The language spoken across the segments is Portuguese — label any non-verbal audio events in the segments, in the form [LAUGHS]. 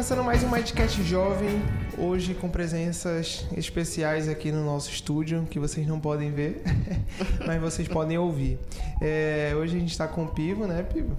começando mais um Mindcast Jovem, hoje com presenças especiais aqui no nosso estúdio, que vocês não podem ver, [LAUGHS] mas vocês podem ouvir. É, hoje a gente está com o Pivo, né, Pivo?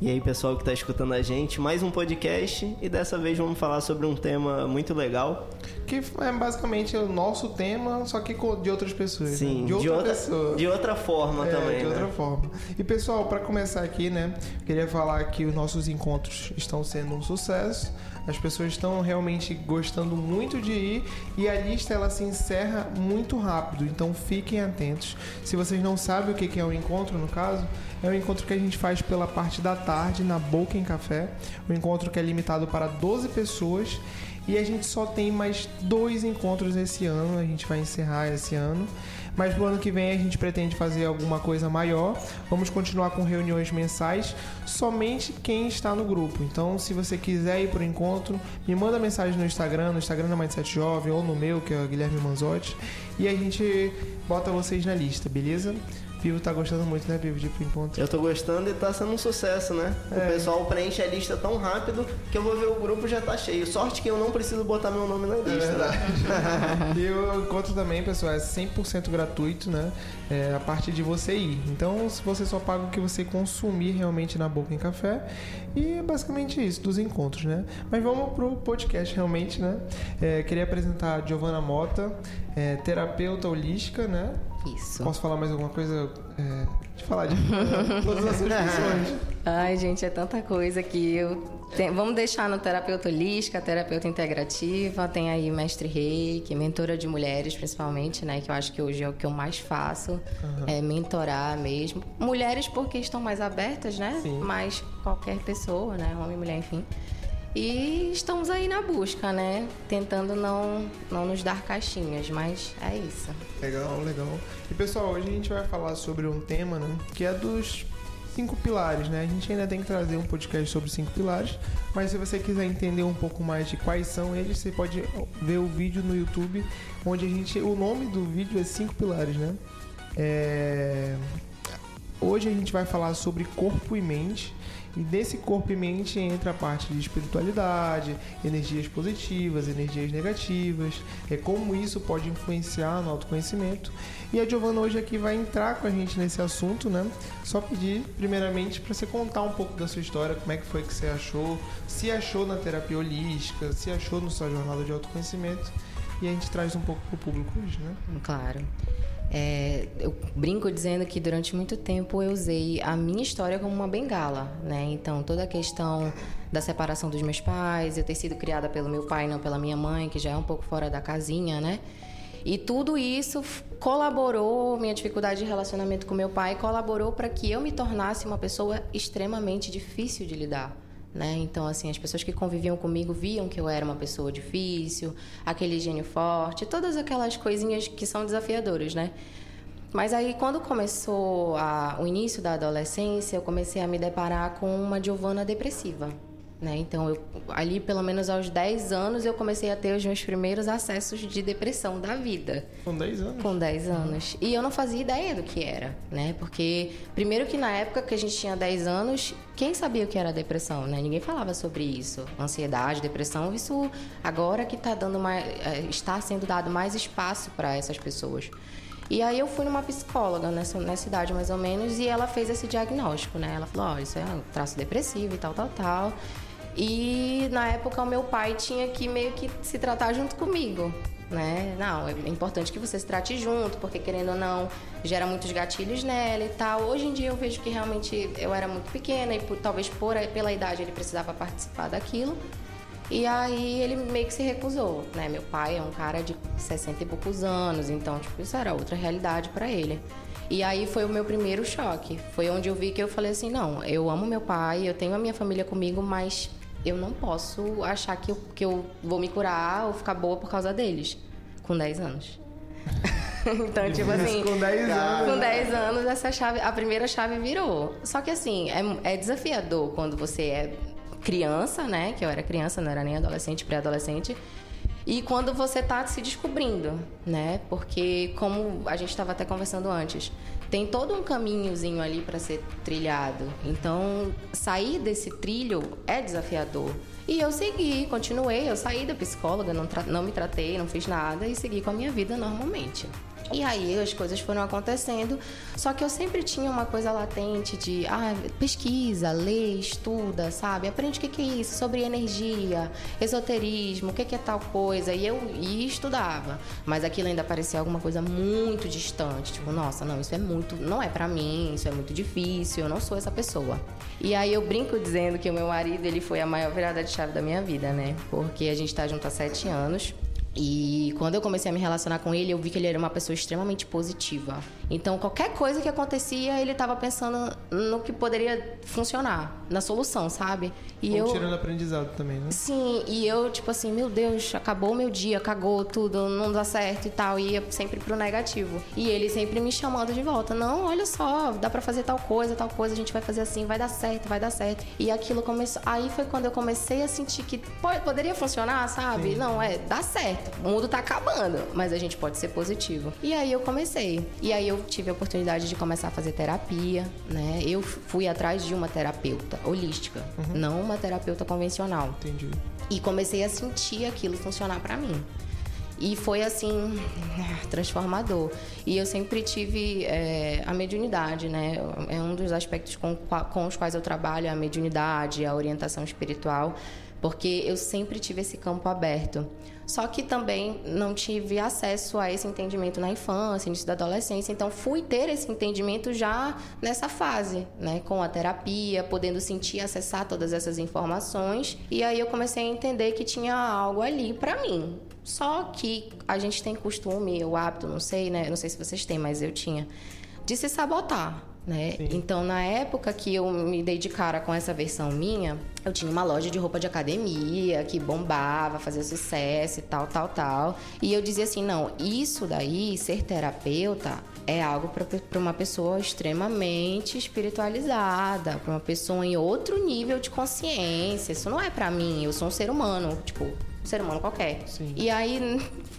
E aí, pessoal que está escutando a gente, mais um podcast e dessa vez vamos falar sobre um tema muito legal. Que é basicamente o nosso tema, só que de outras pessoas. Sim, né? de, outra, de outra pessoa. De outra forma é, também. De né? outra forma. E pessoal, para começar aqui, né, queria falar que os nossos encontros estão sendo um sucesso. As pessoas estão realmente gostando muito de ir e a lista ela se encerra muito rápido. Então fiquem atentos. Se vocês não sabem o que é um encontro, no caso, é um encontro que a gente faz pela parte da tarde na Boca em Café. Um encontro que é limitado para 12 pessoas. E a gente só tem mais dois encontros esse ano, a gente vai encerrar esse ano. Mas no ano que vem a gente pretende fazer alguma coisa maior. Vamos continuar com reuniões mensais, somente quem está no grupo. Então, se você quiser ir para o encontro, me manda mensagem no Instagram, no Instagram da Mindset Jovem ou no meu, que é o Guilherme Manzotti, e a gente bota vocês na lista, beleza? Pivo tá gostando muito, né, Pivo, de encontro? Eu tô gostando e tá sendo um sucesso, né? É. O pessoal preenche a lista tão rápido que eu vou ver o grupo já tá cheio. Sorte que eu não preciso botar meu nome na é lista. É [LAUGHS] e o encontro também, pessoal, é 100% gratuito, né? É a parte de você ir. Então, se você só paga o que você consumir realmente na Boca em Café. E é basicamente isso, dos encontros, né? Mas vamos pro podcast realmente, né? É, queria apresentar a Giovana Mota, é, terapeuta holística, né? Isso. Posso falar mais alguma coisa? É, de falar de [LAUGHS] todas as funções. Ai, gente, é tanta coisa que eu. Tem, vamos deixar no terapeuta holística, terapeuta integrativa, tem aí mestre reiki, mentora de mulheres, principalmente, né? Que eu acho que hoje é o que eu mais faço, uhum. é mentorar mesmo. Mulheres porque estão mais abertas, né? Sim. Mas qualquer pessoa, né? Homem, mulher, enfim. E estamos aí na busca, né? Tentando não, não nos dar caixinhas, mas é isso. Legal, legal. E pessoal, hoje a gente vai falar sobre um tema, né? Que é dos cinco pilares, né? A gente ainda tem que trazer um podcast sobre cinco pilares, mas se você quiser entender um pouco mais de quais são eles, você pode ver o vídeo no YouTube, onde a gente, o nome do vídeo é cinco pilares, né? É... Hoje a gente vai falar sobre corpo e mente e nesse corpo e mente entra a parte de espiritualidade, energias positivas, energias negativas, é como isso pode influenciar no autoconhecimento. E a Giovana hoje aqui vai entrar com a gente nesse assunto, né? Só pedir primeiramente para você contar um pouco da sua história, como é que foi que você achou, se achou na terapia holística, se achou na sua jornada de autoconhecimento. E a gente traz um pouco para o público hoje, né? Claro. É, eu brinco dizendo que durante muito tempo eu usei a minha história como uma bengala, né? Então toda a questão da separação dos meus pais, eu ter sido criada pelo meu pai, não pela minha mãe, que já é um pouco fora da casinha, né? E tudo isso colaborou, minha dificuldade de relacionamento com meu pai colaborou para que eu me tornasse uma pessoa extremamente difícil de lidar. Né? Então, assim, as pessoas que conviviam comigo viam que eu era uma pessoa difícil, aquele gênio forte, todas aquelas coisinhas que são desafiadoras, né? Mas aí, quando começou a, o início da adolescência, eu comecei a me deparar com uma Giovana depressiva. Né? Então, eu, ali pelo menos aos 10 anos, eu comecei a ter os meus primeiros acessos de depressão da vida. Com 10 anos? Com 10 anos. E eu não fazia ideia do que era, né? Porque, primeiro que na época que a gente tinha 10 anos, quem sabia o que era depressão, né? Ninguém falava sobre isso. Ansiedade, depressão, isso agora que está dando mais, é, está sendo dado mais espaço para essas pessoas. E aí eu fui numa psicóloga nessa, nessa idade mais ou menos e ela fez esse diagnóstico, né? Ela falou, ó, oh, isso é um traço depressivo e tal, tal, tal. E na época o meu pai tinha que meio que se tratar junto comigo. Né? Não, é importante que você se trate junto, porque querendo ou não, gera muitos gatilhos nela e tal. Hoje em dia eu vejo que realmente eu era muito pequena e por, talvez por, pela idade ele precisava participar daquilo. E aí ele meio que se recusou, né? Meu pai é um cara de 60 e poucos anos, então tipo, isso era outra realidade para ele. E aí foi o meu primeiro choque. Foi onde eu vi que eu falei assim, não, eu amo meu pai, eu tenho a minha família comigo, mas eu não posso achar que eu, que eu vou me curar ou ficar boa por causa deles. Com 10 anos. [LAUGHS] então, tipo assim. Com 10 anos. Com 10 anos, essa chave, a primeira chave virou. Só que assim, é, é desafiador quando você é criança, né? Que eu era criança, não era nem adolescente, pré-adolescente. E quando você está se descobrindo, né? Porque, como a gente estava até conversando antes, tem todo um caminhozinho ali para ser trilhado. Então, sair desse trilho é desafiador. E eu segui, continuei, eu saí da psicóloga, não, não me tratei, não fiz nada e segui com a minha vida normalmente. E aí as coisas foram acontecendo, só que eu sempre tinha uma coisa latente de ah, pesquisa, lê, estuda, sabe? Aprende o que é isso, sobre energia, esoterismo, o que é tal coisa. E eu ia estudava, mas aquilo ainda parecia alguma coisa muito distante. Tipo, nossa, não, isso é muito, não é para mim, isso é muito difícil, eu não sou essa pessoa. E aí eu brinco dizendo que o meu marido, ele foi a maior virada de chave da minha vida, né? Porque a gente tá junto há sete anos. E quando eu comecei a me relacionar com ele, eu vi que ele era uma pessoa extremamente positiva. Então, qualquer coisa que acontecia, ele estava pensando no que poderia funcionar, na solução, sabe? E eu tirando aprendizado também, né? Sim, e eu tipo assim, meu Deus, acabou o meu dia, cagou tudo, não dá certo e tal, e ia sempre pro negativo. E ele sempre me chamando de volta, não, olha só, dá para fazer tal coisa, tal coisa, a gente vai fazer assim, vai dar certo, vai dar certo. E aquilo começou, aí foi quando eu comecei a sentir que poderia funcionar, sabe? Sim. Não, é, dá certo o mundo tá acabando, mas a gente pode ser positivo. E aí eu comecei. E aí eu tive a oportunidade de começar a fazer terapia, né? Eu fui atrás de uma terapeuta holística, uhum. não uma terapeuta convencional. Entendi. E comecei a sentir aquilo funcionar para mim. E foi assim, [LAUGHS] transformador. E eu sempre tive é, a mediunidade, né? É um dos aspectos com, com os quais eu trabalho, a mediunidade, a orientação espiritual porque eu sempre tive esse campo aberto. Só que também não tive acesso a esse entendimento na infância, início da adolescência, então fui ter esse entendimento já nessa fase, né, com a terapia, podendo sentir, acessar todas essas informações, e aí eu comecei a entender que tinha algo ali para mim. Só que a gente tem costume, o hábito, não sei, né, não sei se vocês têm, mas eu tinha de se sabotar. Né? Então, na época que eu me dei de cara com essa versão minha, eu tinha uma loja de roupa de academia que bombava, fazia sucesso e tal, tal, tal. E eu dizia assim: não, isso daí, ser terapeuta, é algo para uma pessoa extremamente espiritualizada, para uma pessoa em outro nível de consciência. Isso não é para mim, eu sou um ser humano, tipo, um ser humano qualquer. Sim. E aí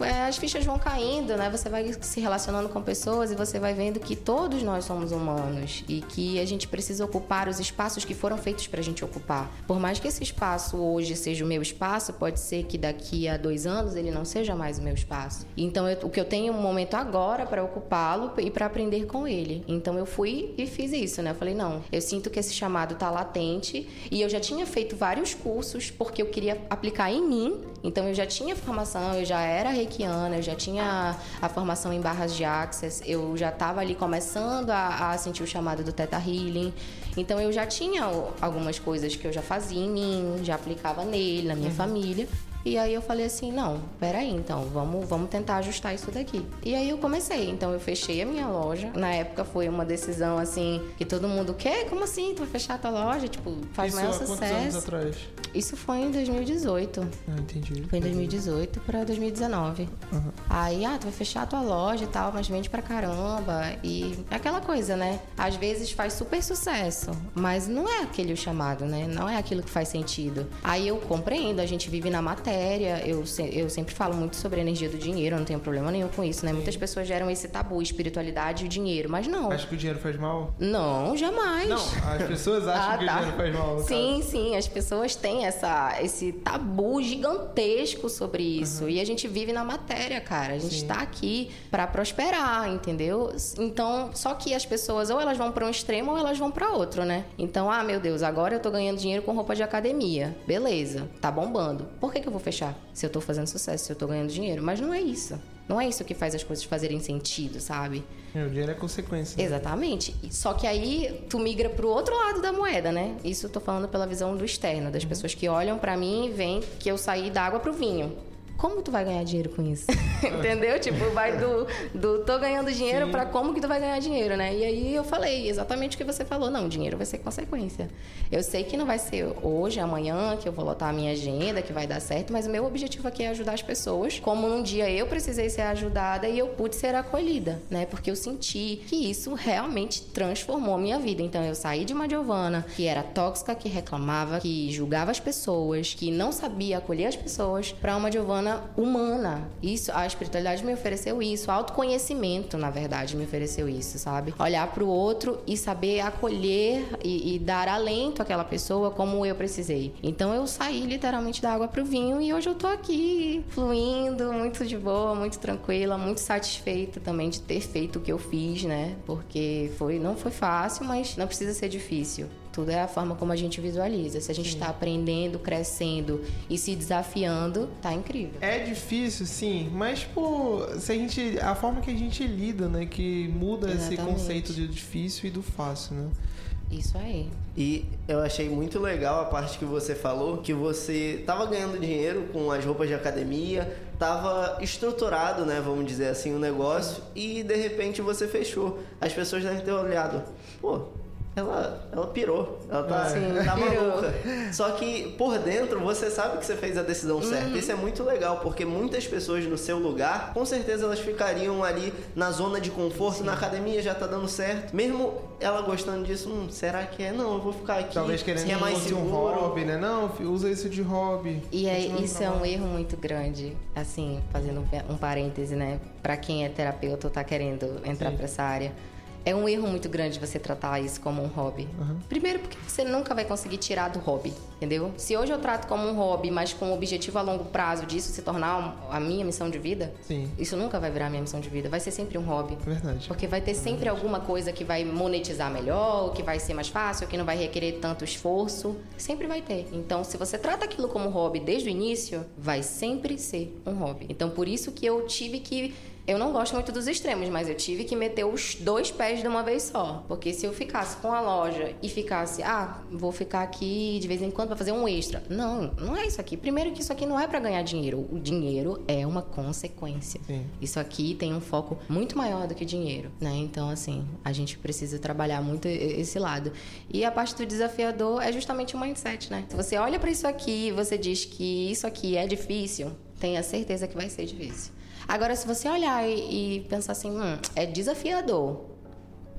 [LAUGHS] as fichas vão caindo, né? Você vai se relacionando com pessoas e você vai vendo que todos nós somos humanos e que a gente precisa ocupar os espaços que foram feitos para a gente ocupar. Por mais que esse espaço hoje seja o meu espaço, pode ser que daqui a dois anos ele não seja mais o meu espaço. Então eu, o que eu tenho um momento agora para ocupá-lo e para aprender com ele. Então eu fui e fiz isso, né? Eu falei não, eu sinto que esse chamado está latente e eu já tinha feito vários cursos porque eu queria aplicar em mim. Então eu já tinha formação, eu já era reikiana, eu já tinha a formação em barras de access, eu já estava ali começando a, a, sentir o chamado do Theta Healing. Então eu já tinha algumas coisas que eu já fazia em mim, já aplicava nele, na minha uhum. família. E aí eu falei assim, não, peraí, então, vamos, vamos tentar ajustar isso daqui. E aí eu comecei, então eu fechei a minha loja. Na época foi uma decisão assim, que todo mundo quer, como assim? Tu vai fechar a tua loja? Tipo, faz isso maior sucesso. Anos atrás? Isso foi em 2018. Ah, entendi. Foi em 2018 para 2019. Uhum. Aí, ah, tu vai fechar a tua loja e tal, mas vende pra caramba. E aquela coisa, né? Às vezes faz super sucesso, mas não é aquele o chamado, né? Não é aquilo que faz sentido. Aí eu compreendo, a gente vive na matéria matéria, eu, eu sempre falo muito sobre a energia do dinheiro, não tenho problema nenhum com isso, né? Sim. Muitas pessoas geram esse tabu, espiritualidade e o dinheiro, mas não. Acho que o dinheiro faz mal? Não, jamais. Não, as pessoas acham ah, que tá. o dinheiro faz mal. Sim, caso. sim, as pessoas têm essa, esse tabu gigantesco sobre isso. Uhum. E a gente vive na matéria, cara. A gente está aqui para prosperar, entendeu? Então, só que as pessoas ou elas vão para um extremo ou elas vão para outro, né? Então, ah, meu Deus, agora eu tô ganhando dinheiro com roupa de academia. Beleza, tá bombando. Por que, que eu vou fechar se eu tô fazendo sucesso, se eu tô ganhando dinheiro. Mas não é isso. Não é isso que faz as coisas fazerem sentido, sabe? É, o dinheiro é consequência. Né? Exatamente. Só que aí tu migra pro outro lado da moeda, né? Isso eu tô falando pela visão do externo, das uhum. pessoas que olham para mim e veem que eu saí da água pro vinho como tu vai ganhar dinheiro com isso? [LAUGHS] Entendeu? Tipo, vai do, do tô ganhando dinheiro para como que tu vai ganhar dinheiro, né? E aí eu falei exatamente o que você falou. Não, dinheiro vai ser consequência. Eu sei que não vai ser hoje, amanhã, que eu vou lotar a minha agenda, que vai dar certo, mas o meu objetivo aqui é ajudar as pessoas. Como num dia eu precisei ser ajudada e eu pude ser acolhida, né? Porque eu senti que isso realmente transformou a minha vida. Então eu saí de uma Giovana que era tóxica, que reclamava, que julgava as pessoas, que não sabia acolher as pessoas, para uma Giovana humana, humana. Isso, a espiritualidade me ofereceu isso, autoconhecimento, na verdade, me ofereceu isso, sabe? Olhar para o outro e saber acolher e, e, dar alento àquela pessoa como eu precisei. Então eu saí literalmente da água pro vinho e hoje eu tô aqui fluindo, muito de boa, muito tranquila, muito satisfeita também de ter feito o que eu fiz, né? Porque foi não foi fácil, mas não precisa ser difícil. Tudo é a forma como a gente visualiza. Se a gente está aprendendo, crescendo e se desafiando, tá incrível. É difícil, sim, mas pô, se a gente a forma que a gente lida, né, que muda Exatamente. esse conceito do difícil e do fácil, né? Isso aí. E eu achei muito legal a parte que você falou, que você estava ganhando dinheiro com as roupas de academia, estava estruturado, né, vamos dizer assim, o negócio, e de repente você fechou. As pessoas devem ter olhado, pô, ela, ela pirou. Ela tá, Sim, tá maluca. Só que por dentro você sabe que você fez a decisão certa. Uhum. Isso é muito legal, porque muitas pessoas no seu lugar, com certeza elas ficariam ali na zona de conforto, Sim. na academia já tá dando certo. Mesmo ela gostando disso, hum, será que é? Não, eu vou ficar aqui. Talvez querendo que é mais seguro. um hobby, né? Não, usa isso de hobby. E é, isso é um erro muito grande. Assim, fazendo um parêntese, né? Pra quem é terapeuta ou tá querendo entrar Sim. pra essa área é um erro muito grande você tratar isso como um hobby. Uhum. Primeiro, porque você nunca vai conseguir tirar do hobby, entendeu? Se hoje eu trato como um hobby, mas com o objetivo a longo prazo disso se tornar a minha missão de vida, Sim. isso nunca vai virar a minha missão de vida. Vai ser sempre um hobby. Verdade. Porque vai ter sempre alguma coisa que vai monetizar melhor, que vai ser mais fácil, que não vai requerer tanto esforço. Sempre vai ter. Então, se você trata aquilo como hobby desde o início, vai sempre ser um hobby. Então, por isso que eu tive que eu não gosto muito dos extremos, mas eu tive que meter os dois pés de uma vez só. Porque se eu ficasse com a loja e ficasse, ah, vou ficar aqui de vez em quando para fazer um extra. Não, não é isso aqui. Primeiro que isso aqui não é para ganhar dinheiro. O dinheiro é uma consequência. Sim. Isso aqui tem um foco muito maior do que dinheiro, né? Então, assim, a gente precisa trabalhar muito esse lado. E a parte do desafiador é justamente o mindset, né? Se você olha para isso aqui e você diz que isso aqui é difícil, tenha certeza que vai ser difícil. Agora, se você olhar e, e pensar assim, hum, é desafiador.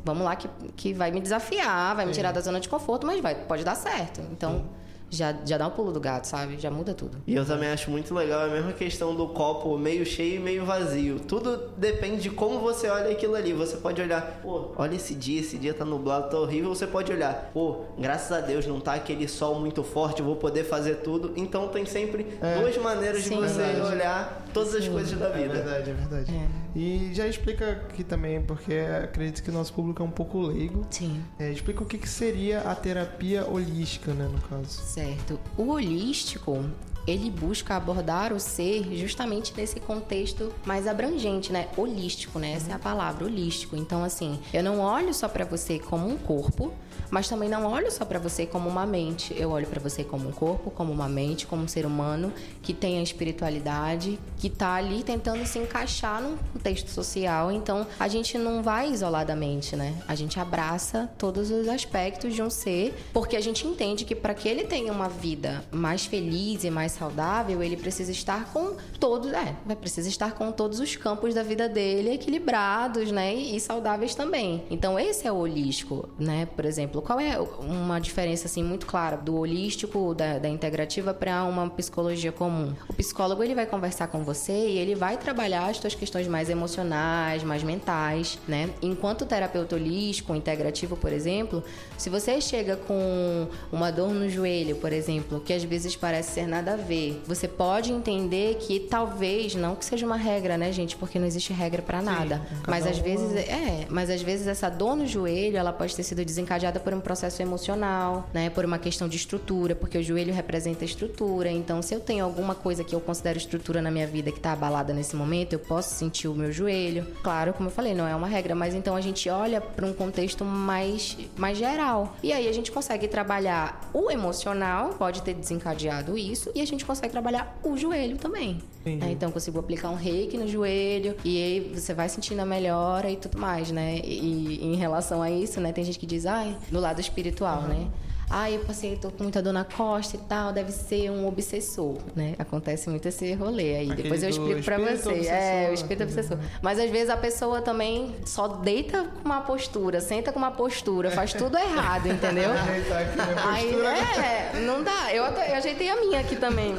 Vamos lá que, que vai me desafiar, vai me tirar da zona de conforto, mas vai, pode dar certo. Então, já, já dá um pulo do gato, sabe? Já muda tudo. E eu também acho muito legal a mesma questão do copo meio cheio e meio vazio. Tudo depende de como você olha aquilo ali. Você pode olhar, pô, olha esse dia, esse dia tá nublado, tá horrível. Você pode olhar, pô, graças a Deus não tá aquele sol muito forte, eu vou poder fazer tudo. Então tem sempre é. duas maneiras Sim, de você verdade. olhar todas Sim. as coisas da vida. É verdade, é verdade. É. E já explica aqui também, porque acredito que o nosso público é um pouco leigo. Sim. É, explica o que, que seria a terapia holística, né, no caso. Certo. O holístico, ele busca abordar o ser justamente nesse contexto mais abrangente, né? Holístico, né? Essa é a palavra, holístico. Então, assim, eu não olho só para você como um corpo, mas também não olho só para você como uma mente. Eu olho para você como um corpo, como uma mente, como um ser humano que tem a espiritualidade, que tá ali tentando se encaixar num contexto social. Então, a gente não vai isoladamente, né? A gente abraça todos os aspectos de um ser, porque a gente entende que para que ele tenha uma vida mais feliz e mais saudável, ele precisa estar com todos, é, vai precisar estar com todos os campos da vida dele equilibrados, né, e, saudáveis também. Então esse é o holístico, né? Por exemplo, qual é uma diferença assim muito clara do holístico da, da integrativa para uma psicologia comum? O psicólogo ele vai conversar com você e ele vai trabalhar as suas questões mais emocionais, mais mentais, né? Enquanto o terapeuta holístico, integrativo, por exemplo, se você chega com uma dor no joelho, por exemplo, que às vezes parece ser nada a ver. Você pode entender que talvez, não que seja uma regra, né, gente? Porque não existe regra para nada. Sim, mas às vezes, é, mas às vezes essa dor no joelho, ela pode ter sido desencadeada por um processo emocional, né? Por uma questão de estrutura, porque o joelho representa estrutura. Então, se eu tenho alguma coisa que eu considero estrutura na minha vida que tá abalada nesse momento, eu posso sentir o meu joelho. Claro, como eu falei, não é uma regra, mas então a gente olha para um contexto mais, mais geral. E aí a gente consegue trabalhar o emocional, pode ter desencadeado isso, e a gente gente consegue trabalhar o joelho também. Né? Então, consigo aplicar um reiki no joelho e aí você vai sentindo a melhora e tudo mais, né? E, e em relação a isso, né? Tem gente que diz, ai, no lado espiritual, uhum. né? Ai, eu passei, tô com muita dor na costa e tal, deve ser um obsessor, né? Acontece muito esse rolê aí. Aquele Depois eu explico pra espírito você. obsessor. É, o espírito obsessor. Mas às vezes a pessoa também só deita com uma postura, senta com uma postura, faz tudo errado, entendeu? [LAUGHS] Aqui minha Aí, postura. é, não dá. Eu, eu ajeitei a minha aqui também.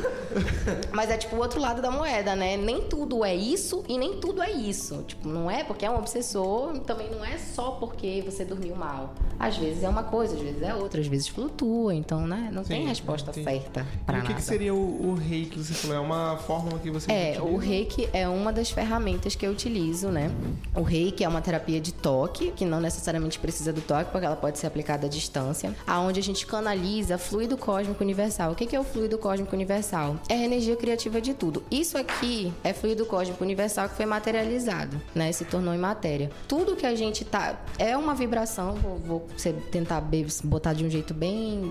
Mas é tipo o outro lado da moeda, né? Nem tudo é isso e nem tudo é isso. Tipo, não é porque é um obsessor, também não é só porque você dormiu mal. Às vezes é uma coisa, às vezes é outra, às vezes flutua. Então, né? Não tem Sim, resposta entendi. certa E pra o que, nada. que seria o, o rei que você falou? É uma fórmula que você É, utiliza? o reiki é uma das ferramentas que eu utilizo, né? O reiki é uma terapia de toque, que não necessariamente precisa do toque, porque ela pode ser aplicada à distância, aonde a gente canaliza fluido cósmico universal. O que que é o fluido cósmico universal? É a energia criativa de tudo. Isso aqui é fluido cósmico universal que foi materializado, né? Se tornou em matéria. Tudo que a gente tá é uma vibração, vou, vou tentar botar de um jeito bem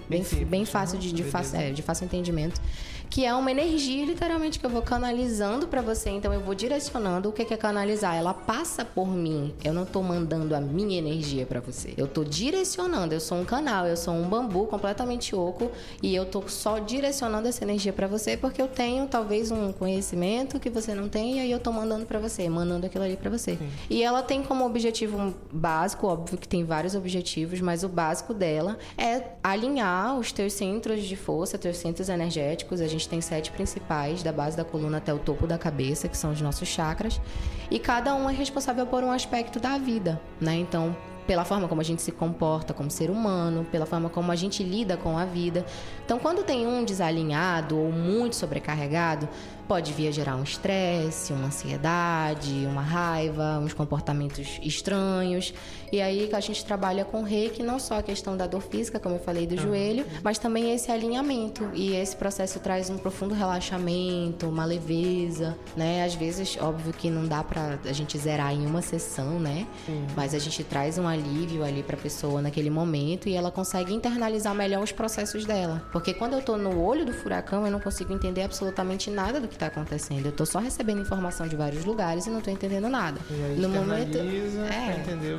bem, simples, bem fácil de, de beleza. fácil, é, de fácil entendimento, que é uma energia literalmente que eu vou canalizando pra você, então eu vou direcionando o que que é canalizar, ela passa por mim. Eu não tô mandando a minha energia pra você. Eu tô direcionando, eu sou um canal, eu sou um bambu completamente oco e eu tô só direcionando essa energia pra você porque eu tenho talvez um conhecimento que você não tem e aí eu tô mandando pra você, mandando aquilo ali pra você. E ela tem como objetivo básico, óbvio que tem vários objetivos, mas o básico dela é alinhar os teus centros de força, teus centros energéticos. A gente tem sete principais, da base da coluna até o topo da cabeça, que são os nossos chakras. E cada um é responsável por um aspecto da vida, né? Então, pela forma como a gente se comporta como ser humano, pela forma como a gente lida com a vida. Então, quando tem um desalinhado ou muito sobrecarregado, pode vir a gerar um estresse, uma ansiedade, uma raiva, uns comportamentos estranhos. E aí que a gente trabalha com reiki, não só a questão da dor física, como eu falei do joelho, mas também esse alinhamento. E esse processo traz um profundo relaxamento, uma leveza, né? Às vezes, óbvio que não dá pra a gente zerar em uma sessão, né? Mas a gente traz um alívio ali pra pessoa naquele momento e ela consegue internalizar melhor os processos dela. Porque quando eu tô no olho do furacão, eu não consigo entender absolutamente nada do que tá acontecendo. Eu tô só recebendo informação de vários lugares e não tô entendendo nada. No momento.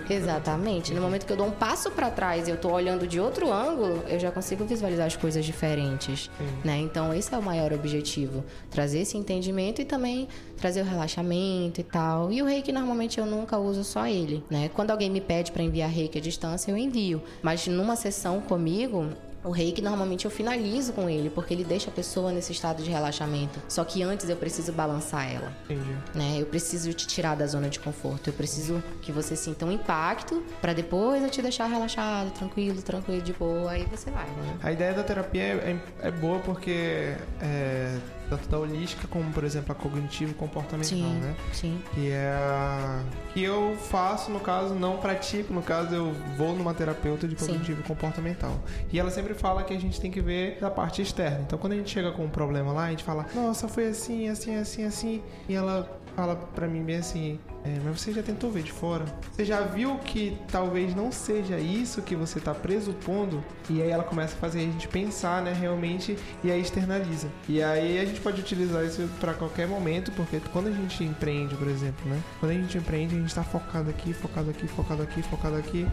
que tá Exatamente. No momento que eu dou um passo pra trás e eu tô olhando de outro ângulo, eu já consigo visualizar as coisas diferentes, né? Então esse é o maior objetivo, trazer esse entendimento e também trazer o relaxamento e tal. E o Reiki normalmente eu nunca uso só ele, né? Quando alguém me pede pra enviar Reiki à distância, eu envio, mas numa sessão comigo, o reiki normalmente eu finalizo com ele, porque ele deixa a pessoa nesse estado de relaxamento. Só que antes eu preciso balançar ela Entendi. né? Eu preciso te tirar da zona de conforto. Eu preciso que você sinta um impacto pra depois eu te deixar relaxado, tranquilo, tranquilo, de boa. Aí você vai, né? A ideia da terapia é, é- é boa porque é, tanto da holística como, por exemplo, a cognitivo comportamental, Sim, né? sim. Que é a que eu faço, no caso, não pratico, no caso, eu vou numa terapeuta de Sim. cognitivo comportamental. E ela sempre fala que a gente tem que ver da parte externa. Então, quando a gente chega com um problema lá, a gente fala, nossa, foi assim, assim, assim, assim. E ela fala pra mim bem assim, é, mas você já tentou ver de fora? Você já viu que talvez não seja isso que você tá presupondo? E aí ela começa a fazer a gente pensar, né, realmente, e aí externaliza. E aí a gente pode utilizar isso pra qualquer momento, porque quando a gente empreende, por exemplo, né? Quando a gente empreende, a gente tá focado aqui, focado aqui, focado aqui, focado aqui.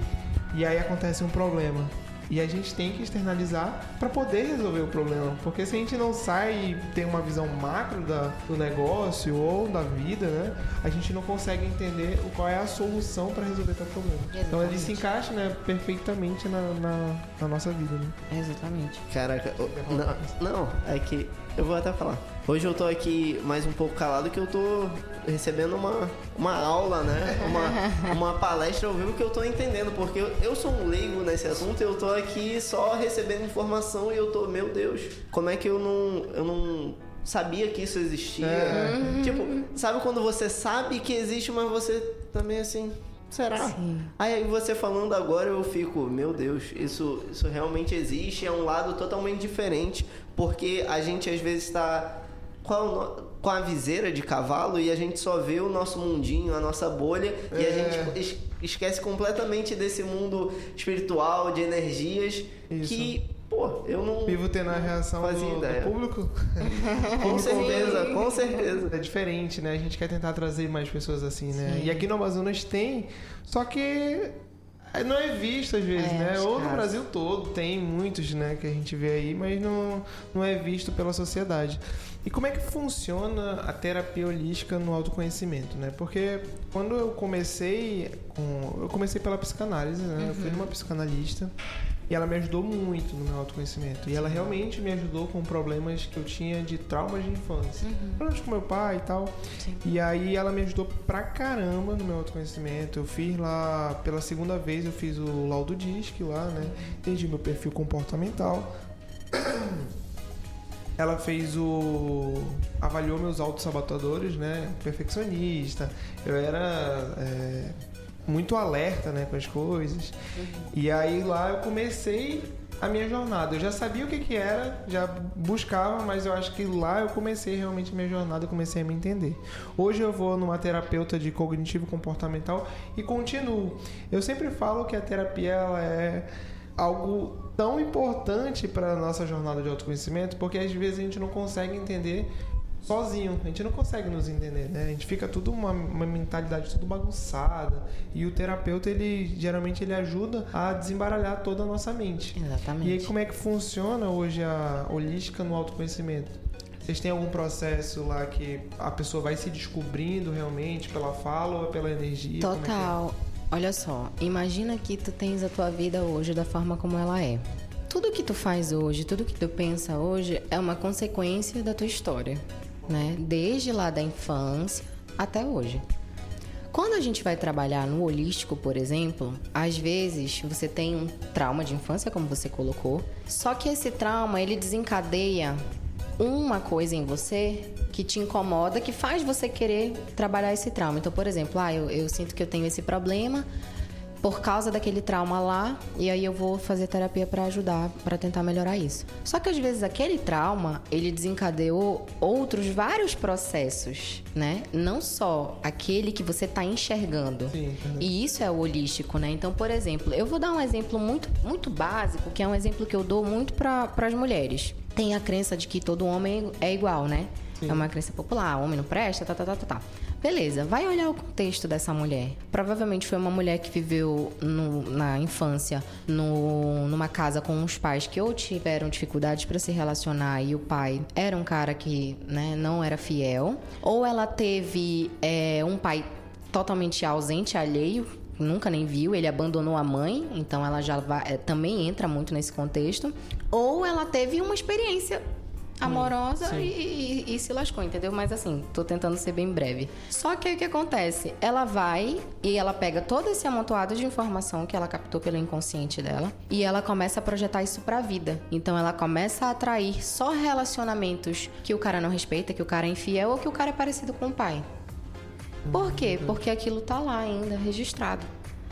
E aí acontece um problema. E a gente tem que externalizar para poder resolver o problema. Porque se a gente não sai e tem uma visão macro da, do negócio ou da vida, né? A gente não consegue entender qual é a solução para resolver tal problema. Então ele se encaixa né, perfeitamente na, na, na nossa vida, né? Exatamente. Caraca, o- não, não, é que eu vou até falar. Hoje eu tô aqui mais um pouco calado que eu tô recebendo uma, uma aula, né? Uma, [LAUGHS] uma palestra ao vivo que eu tô entendendo, porque eu, eu sou um leigo nesse assunto e eu tô aqui só recebendo informação e eu tô, meu Deus, como é que eu não. Eu não sabia que isso existia. É. Tipo, sabe quando você sabe que existe, mas você também assim. Será? Sim. Aí você falando agora eu fico, meu Deus, isso, isso realmente existe, é um lado totalmente diferente, porque a gente às vezes está com com a viseira de cavalo e a gente só vê o nosso mundinho, a nossa bolha, e a É. gente es- esquece completamente desse mundo espiritual, de energias, Isso. que, pô, eu não. Vivo tendo a reação do, do público. [LAUGHS] Com certeza, com certeza. É diferente, né? A gente quer tentar trazer mais pessoas assim, né? E aqui no Amazonas tem, só que É, Não é visto às vezes, É, né? Ou no. Brasil todo, tem muitos, né, que a gente vê aí, mas não, não é visto pela sociedade. E como é que funciona a terapia holística no autoconhecimento, né? Porque quando eu comecei com. Eu comecei pela psicanálise, né? Eu fui Uhum. numa psicanalista e ela me ajudou muito no meu autoconhecimento. E ela realmente me ajudou com problemas que eu tinha de traumas de infância. Problemas com meu pai e tal. Uhum. Sim. E aí ela me ajudou pra caramba no meu autoconhecimento. Eu fiz lá, pela segunda vez, eu fiz o laudo DISC lá, né? Entendi meu perfil comportamental. [CLEARS THROAT] Ela fez o. avaliou meus autossabotadores, né? Perfeccionista. Eu era é, muito alerta, né, com as coisas. E aí lá eu comecei a minha jornada. Eu já sabia o que que era, já buscava, mas eu acho que lá eu comecei realmente a minha jornada, eu comecei a me entender. Hoje eu vou numa terapeuta de cognitivo comportamental e continuo. Eu sempre falo que a terapia ela é algo tão importante para a nossa jornada de autoconhecimento, porque às vezes a gente não consegue entender sozinho, a gente não consegue nos entender, né? A gente fica tudo uma, uma mentalidade tudo bagunçada e o terapeuta ele geralmente ele ajuda a desembaralhar toda a nossa mente. Exatamente. E aí como é que funciona hoje a holística no autoconhecimento? Vocês têm algum processo lá que a pessoa vai se descobrindo realmente pela fala ou pela energia? Como é que é? Total. Olha só, imagina que tu tens a tua vida hoje da forma como ela é. Tudo que tu faz hoje, tudo que tu pensa hoje é uma consequência da tua história, né? Desde lá da infância até hoje. Quando a gente vai trabalhar no holístico, por exemplo, às vezes você tem um trauma de infância, como você colocou, só que esse trauma ele desencadeia uma coisa em você que te incomoda, que faz você querer trabalhar esse trauma. Então, por exemplo, ah, eu, eu sinto que eu tenho esse problema por causa daquele trauma lá, e aí eu vou fazer terapia para ajudar, para tentar melhorar isso. Só que às vezes aquele trauma, ele desencadeou outros vários processos, né? Não só aquele que você tá enxergando. Sim. E isso é o holístico, né? Então, por exemplo, eu vou dar um exemplo muito, muito básico, que é um exemplo que eu dou muito para as mulheres. Tem a crença de que todo homem é igual, né? Sim. É uma crença popular, homem não presta, tá, tá, tá, tá, tá. Beleza, vai olhar o contexto dessa mulher. Provavelmente foi uma mulher que viveu no- na infância no- numa casa com os pais que ou tiveram dificuldades para se relacionar e o pai era um cara que né, não era fiel, ou ela teve é, um pai totalmente ausente, alheio, nunca nem viu, ele abandonou a mãe, então ela já vai- é, também entra muito nesse contexto, ou ela teve uma experiência amorosa e, e- e se lascou, entendeu? Mas assim, tô tentando ser bem breve. Só que aí o que acontece? Ela vai e ela pega todo esse amontoado de informação que ela captou pelo inconsciente dela e ela começa a projetar isso pra vida. Então ela começa a atrair só relacionamentos que o cara não respeita, que o cara é infiel ou que o cara é parecido com o pai. Por quê? Porque aquilo tá lá ainda registrado.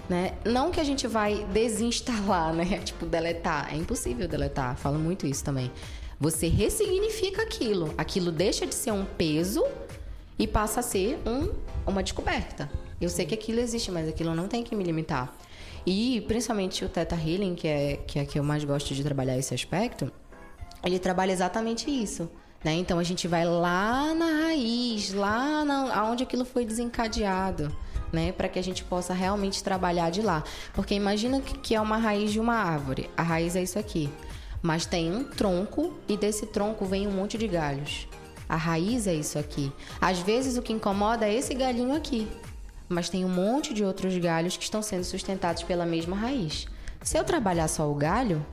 Né? Não que a gente vai desinstalar, [LAUGHS] né? Tipo, deletar. É impossível deletar. Falo muito isso também. Você ressignifica aquilo. Aquilo deixa de ser um peso e passa a ser um, uma descoberta. Eu sei que aquilo existe, mas aquilo não tem que me limitar. E principalmente o Theta Healing, que é, que é que eu mais gosto de trabalhar esse aspecto, ele trabalha exatamente isso. Né? Então a gente vai lá na raiz, lá na, aonde aquilo foi desencadeado, né? Para que a gente possa realmente trabalhar de lá. Porque imagina que, que é uma raiz de uma árvore. A raiz é isso aqui. Mas tem um tronco e desse tronco vem um monte de galhos. A raiz é isso aqui. Às vezes o que incomoda é esse galhinho aqui. Mas tem um monte de outros galhos que estão sendo sustentados pela mesma raiz. Se eu trabalhar só o galho,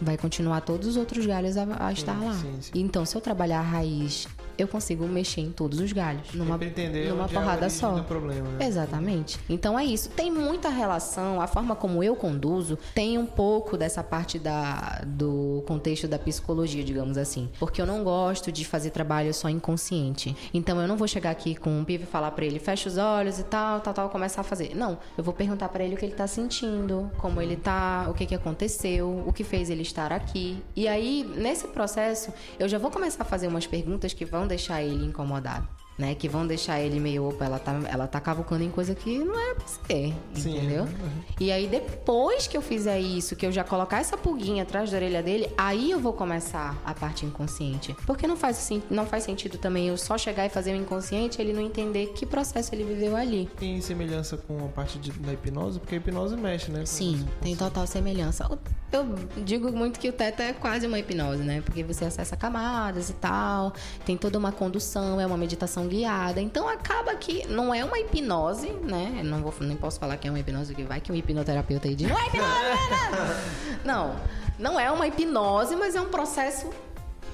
vai continuar todos os outros galhos a, a estar lá. sim, sim. Então, se eu trabalhar a raiz, eu consigo mexer em todos os galhos. Numa, entender numa é porrada só. problema, né? Exatamente. Então é isso. Tem muita relação, a forma como eu conduzo tem um pouco dessa parte da, do contexto da psicologia, digamos assim. Porque eu não gosto de fazer trabalho só inconsciente. Então eu não vou chegar aqui com um pivo e falar pra ele, fecha os olhos e tal, tal, tal, começar a fazer. Não. Eu vou perguntar pra ele o que ele tá sentindo, como ele tá, o que que aconteceu, o que fez ele estar aqui. E aí, nesse processo, eu já vou começar a fazer umas perguntas que vão deixar ele incomodado. Né? Que vão deixar ele meio, opa, ela tá, ela tá cavucando em coisa que não era pra ser, Sim, entendeu? uhum. E aí depois que eu fizer isso, que eu já colocar essa pulguinha atrás da orelha dele, aí eu vou começar a parte inconsciente. Porque não faz, sen- não faz sentido também eu só chegar e fazer o inconsciente e ele não entender que processo ele viveu ali. Tem semelhança com a parte de- da hipnose, porque a hipnose mexe, né? Sim, tem total semelhança. Eu digo muito que o teto é quase uma hipnose, né? Porque você acessa camadas e tal, tem toda uma condução, é uma meditação guiada. Então acaba que não é uma hipnose, né? Eu não vou, nem posso falar que é uma hipnose, porque vai que um hipnoterapeuta aí diz, não é hipnose, não é nada." Não, não é uma hipnose, mas é um processo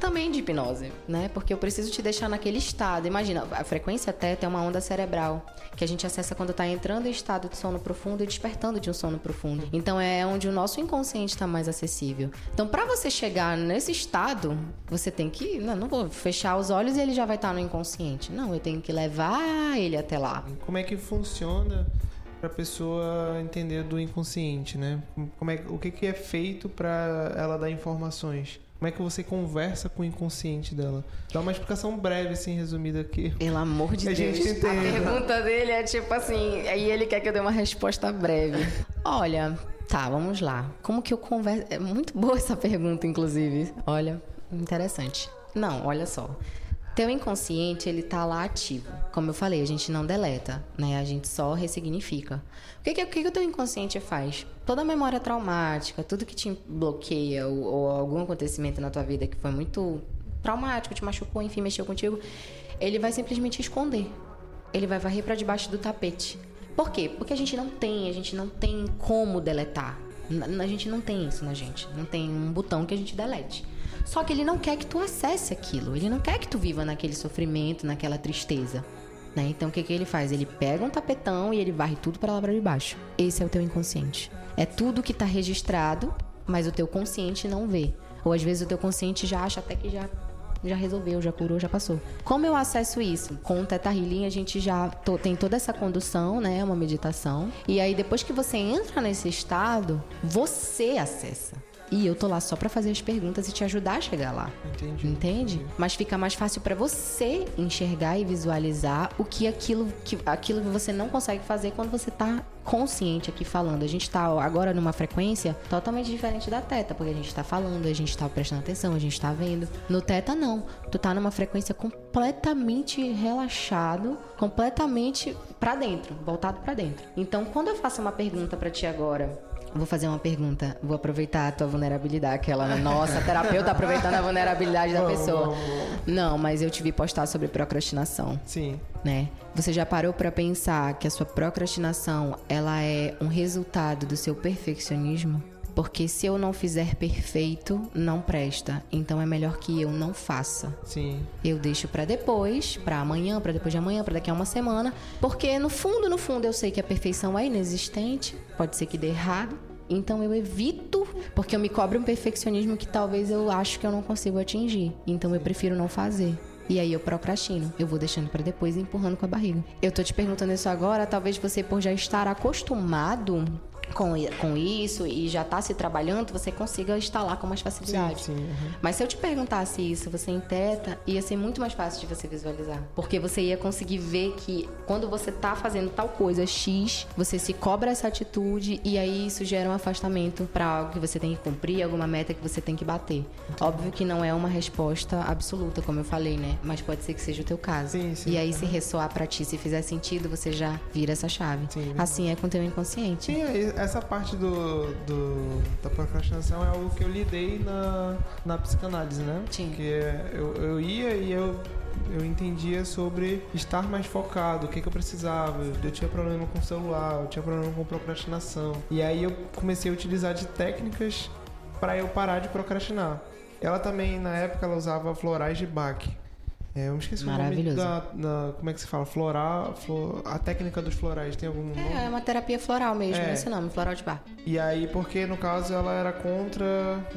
também de hipnose, né? Porque eu preciso te deixar naquele estado. Imagina, a frequência teta é uma onda cerebral que a gente acessa quando está entrando em estado de sono profundo e despertando de um sono profundo. Então é onde o nosso inconsciente está mais acessível. Então, para você chegar nesse estado, você tem que, não, não vou fechar os olhos e ele já vai estar no inconsciente. Não, eu tenho que levar ele até lá. Como é que funciona pra pessoa entender do inconsciente, né? Como é, o que, que é feito pra ela dar informações? Como é que você conversa com o inconsciente dela? Dá uma explicação breve, assim, resumida aqui. Pelo amor de A Deus. gente a pergunta dele é tipo assim, aí ele quer que eu dê uma resposta breve. Olha, tá, vamos lá. Como que eu converso? É muito boa essa pergunta, inclusive. Olha, interessante. Não, olha só. Teu inconsciente, ele tá lá ativo. Como eu falei, a gente não deleta, né? A gente só ressignifica. O que que, o que que o teu inconsciente faz? Toda memória traumática, tudo que te bloqueia ou, ou algum acontecimento na tua vida que foi muito traumático, te machucou, enfim, mexeu contigo, ele vai simplesmente esconder. Ele vai varrer pra debaixo do tapete. Por quê? Porque a gente não tem, a gente não tem como deletar. A gente não tem isso na gente. Não tem um botão que a gente delete. Só que ele não quer que tu acesse aquilo. Ele não quer que tu viva naquele sofrimento, naquela tristeza. Né? Então o que, que ele faz? Ele pega um tapetão e ele varre tudo para lá para debaixo. Esse é o teu inconsciente. É tudo que tá registrado, mas o teu consciente não vê. Ou às vezes o teu consciente já acha até que já já resolveu, já curou, já passou. Como eu acesso isso? Com o Teta Healing a gente já to- tem toda essa condução, né? Uma meditação. E aí depois que você entra nesse estado, você acessa. E eu tô lá só pra fazer as perguntas e te ajudar a chegar lá. Entendi. Entende? Mas fica mais fácil pra você enxergar e visualizar o que aquilo que aquilo que você não consegue fazer quando você tá consciente aqui falando. A gente tá agora numa frequência totalmente diferente da teta, porque a gente tá falando, a gente tá prestando atenção, a gente tá vendo. No teta não. Tu tá numa frequência completamente relaxado, completamente pra dentro, voltado pra dentro. Então, quando eu faço uma pergunta pra ti agora, Vou fazer uma pergunta. Vou aproveitar a tua vulnerabilidade, aquela né? nossa terapeuta aproveitando a vulnerabilidade da pessoa. Não, mas eu te vi postar sobre procrastinação, Sim. né? Você já parou pra pensar que a sua procrastinação, ela é um resultado do seu perfeccionismo? Porque se eu não fizer perfeito, não presta. Então é melhor que eu não faça. Sim. Eu deixo pra depois, pra amanhã, pra depois de amanhã, pra daqui a uma semana, porque no fundo, no fundo eu sei que a perfeição é inexistente, pode ser que dê errado. Então eu evito, porque eu me cobro um perfeccionismo que talvez eu acho que eu não consigo atingir. Então eu prefiro não fazer. E aí eu procrastino. Eu vou deixando pra depois e empurrando com a barriga. Eu tô te perguntando isso agora, talvez você por já estar acostumado com, com isso e já tá se trabalhando, você consiga instalar com mais Sim, facilidade. sim. uhum. Mas se eu te perguntasse isso, você em teta, ia ser muito mais fácil de você visualizar. Porque você ia conseguir ver que quando você tá fazendo tal coisa X, você se cobra essa atitude e aí isso gera um afastamento pra algo que você tem que cumprir, alguma meta que você tem que bater. Óbvio que não é uma resposta absoluta, como eu falei, né? Mas pode ser que seja o teu caso. Sim, sim. E aí, se ressoar pra ti, se fizer sentido, você já vira essa chave. Sim, assim é com o teu inconsciente. Sim, aí, essa parte do, do- da procrastinação é algo que eu lidei na, na psicanálise, né? Sim. Porque eu, eu ia e eu, eu entendia sobre estar mais focado, o que, que eu precisava. Eu, eu tinha problema com o celular, eu tinha problema com procrastinação. E aí eu comecei a utilizar de técnicas para eu parar de procrastinar. Ela também, na época, ela usava florais de Bach. É, eu me esqueci o nome Maravilhoso. da, da- Como é que se fala? Floral. flo- a técnica dos florais tem algum nome? É, é uma terapia floral mesmo, É. esse nome, floral de bar. E aí, porque no caso ela era contra.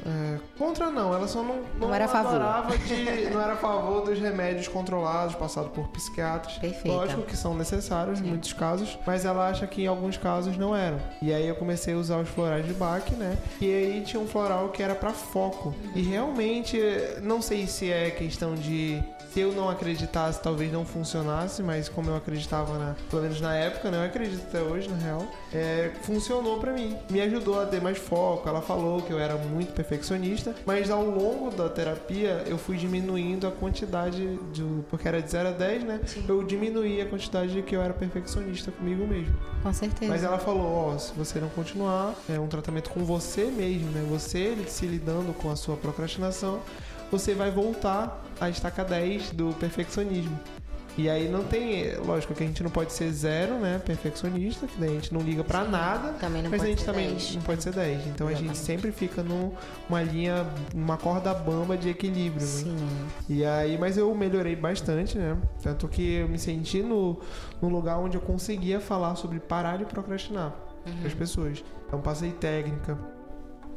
é, contra não, ela só não, não, Não era adorava de. não era a favor dos remédios controlados passados por psiquiatras. Perfeita. Lógico que são necessários em muitos casos, mas ela acha que em alguns casos não eram. E aí eu comecei a usar os florais de Bach, né? E aí tinha um floral que era pra foco. E realmente, não sei se é questão de. Se eu não acreditasse, talvez não funcionasse, mas como eu acreditava, na, pelo menos na época, né? Eu acredito até hoje, na real, é, funcionou para mim. Me ajudou a ter mais foco. Ela falou que eu era muito perfeccionista, mas ao longo da terapia eu fui diminuindo a quantidade de. Porque era de 0 a 10, né? Sim. Eu diminuí a quantidade de que eu era perfeccionista comigo mesmo. Com certeza. Mas ela falou: ó, oh, se você não continuar, é um tratamento com você mesmo, né? Você se lidando com a sua procrastinação, você vai voltar à estaca 10 do perfeccionismo. E aí não tem, lógico que a gente não pode ser zero, né, perfeccionista, que daí a gente não liga para nada, mas a gente também 10. não pode ser 10. Então Exatamente. a gente sempre fica numa linha, uma corda bamba de equilíbrio, né? Sim. Né? E aí, mas eu melhorei bastante, né? Tanto que eu me senti no, no lugar onde eu conseguia falar sobre parar de procrastinar uhum. para as pessoas. Então passei técnica.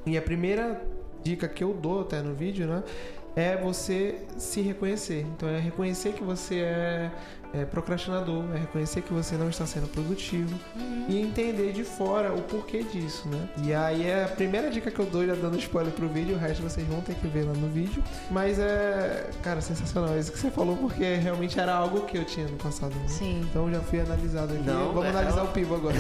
E a primeira dica que eu dou até no vídeo, né? É você se reconhecer. Então é reconhecer que você é é, procrastinador, é reconhecer que você não está sendo produtivo uhum. e entender de fora o porquê disso, né? E aí é a primeira dica que eu dou, já dando spoiler pro vídeo, o resto vocês vão ter que ver lá no vídeo. Mas é, cara, sensacional isso que você falou, porque realmente era algo que eu tinha no passado. Né? Sim. Então já fui analisado aqui. Não, Vamos é, analisar ela... o pivo agora.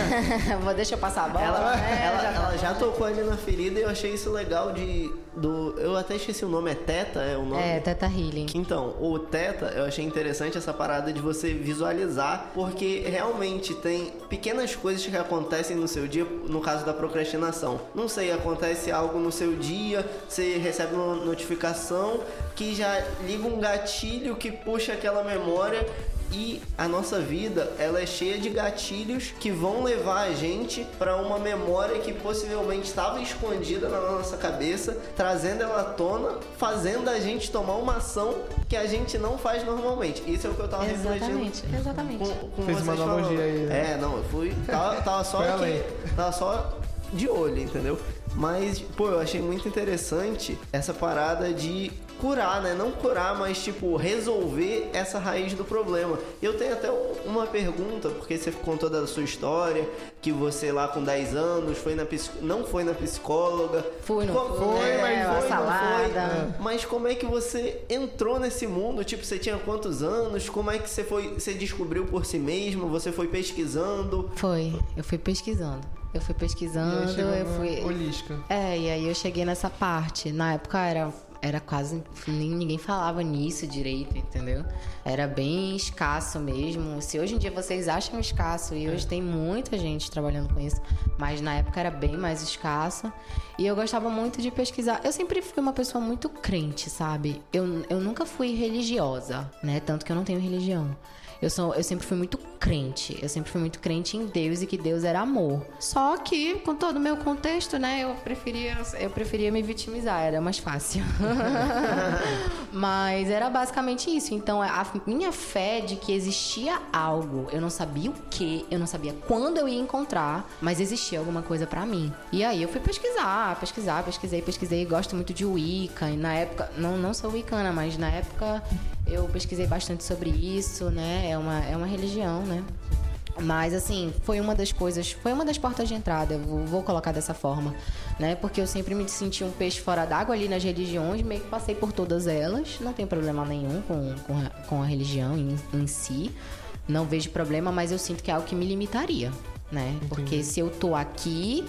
[LAUGHS] Vou deixar eu passar a bola. Ela, é, ela, já, ela já tocou ali na ferida e eu achei isso legal de. Do, eu até esqueci o nome, é Teta? É o nome? É, Teta Healing. Então, o Teta, eu achei interessante essa parada de você visualizar, porque realmente tem pequenas coisas que acontecem no seu dia, no caso da procrastinação. Não sei, acontece algo no seu dia, você recebe uma notificação que já liga um gatilho que puxa aquela memória e a nossa vida ela é cheia de gatilhos que vão levar a gente para uma memória que possivelmente estava escondida na nossa cabeça, trazendo ela à tona, fazendo a gente tomar uma ação que a gente não faz normalmente. Isso é o que eu tava Exatamente, refletindo. exatamente. Com, com Fez uma analogia aí. Né? É, não, eu fui. Tava, tava só aqui, tava só de olho, entendeu? Mas, pô, eu achei muito interessante essa parada de curar, né? Não curar, mas tipo resolver essa raiz do problema. Eu tenho até uma pergunta, porque você contou da sua história, que você lá com 10 anos foi na não foi na psicóloga. Fui, não foi, foi, é, mas foi, salada. Não foi. Mas como é que você entrou nesse mundo? Tipo, você tinha quantos anos? Como é que você foi, você descobriu por si mesmo? Você foi pesquisando? Foi, eu fui pesquisando. Eu fui pesquisando, eu fui. Holística. É, e aí eu cheguei nessa parte. Na época era era quase nem ninguém falava nisso direito, entendeu? Era bem escasso mesmo. Se hoje em dia vocês acham escasso e hoje é. tem muita gente trabalhando com isso, mas na época era bem mais escasso. E eu gostava muito de pesquisar. Eu sempre fui uma pessoa muito crente, sabe? Eu, eu nunca fui religiosa, né? Tanto que eu não tenho religião. Eu, sou, eu sempre fui muito crente. Eu sempre fui muito crente em Deus e que Deus era amor. Só que, com todo o meu contexto, né, eu preferia, eu preferia me vitimizar, era mais fácil. [LAUGHS] Mas era basicamente isso. Então, a minha fé de que existia algo, eu não sabia o que, eu não sabia quando eu ia encontrar, mas existia alguma coisa para mim. E aí eu fui pesquisar, pesquisar, pesquisei, pesquisei. Gosto muito de Wicca. E na época, não, não sou wicana, mas na época eu pesquisei bastante sobre isso, né? É uma, é uma religião, né? Mas assim, foi uma das coisas, foi uma das portas de entrada, vou, vou colocar dessa forma, né? Porque eu sempre me senti um peixe fora d'água ali nas religiões, meio que passei por todas elas, não tem problema nenhum com, com, a, com a religião em, em si, não vejo problema, mas eu sinto que é algo que me limitaria, né? Entendi. Porque se eu tô aqui,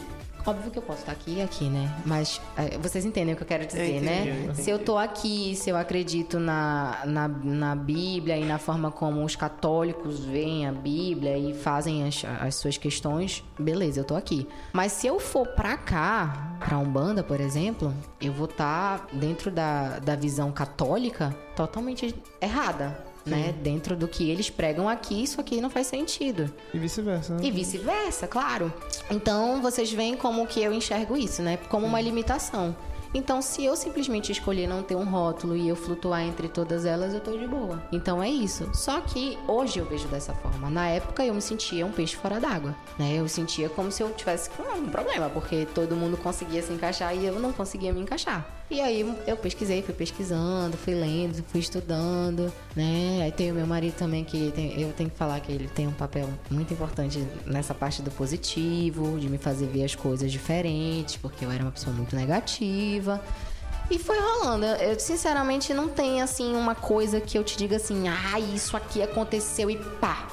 Óbvio que eu posso estar aqui e aqui, né? Mas é, vocês entendem o que eu quero dizer, eu entendi, né? Se eu tô aqui, se eu acredito na, na, na Bíblia e na forma como os católicos veem a Bíblia e fazem as, as suas questões, beleza, eu tô aqui. Mas se eu for pra cá, pra Umbanda, por exemplo, eu vou estar tá dentro da, da visão católica totalmente errada né? Dentro do que eles pregam aqui, isso aqui não faz sentido. E vice-versa. Né? E vice-versa, claro. Então, vocês veem como que eu enxergo isso, né? Como uma limitação. Então, se eu simplesmente escolher não ter um rótulo e eu flutuar entre todas elas, eu tô de boa. Então é isso. Só que hoje eu vejo dessa forma. Na época eu me sentia um peixe fora d'água, né? Eu sentia como se eu tivesse um problema, porque todo mundo conseguia se encaixar e eu não conseguia me encaixar. E aí eu pesquisei, fui pesquisando, fui lendo, fui estudando, né? Aí tem o meu marido também que tem, eu tenho que falar que ele tem um papel muito importante nessa parte do positivo, de me fazer ver as coisas diferentes, porque eu era uma pessoa muito negativa. E foi rolando. Eu, sinceramente, não tem, assim, uma coisa que eu te diga assim, ah, isso aqui aconteceu e pá.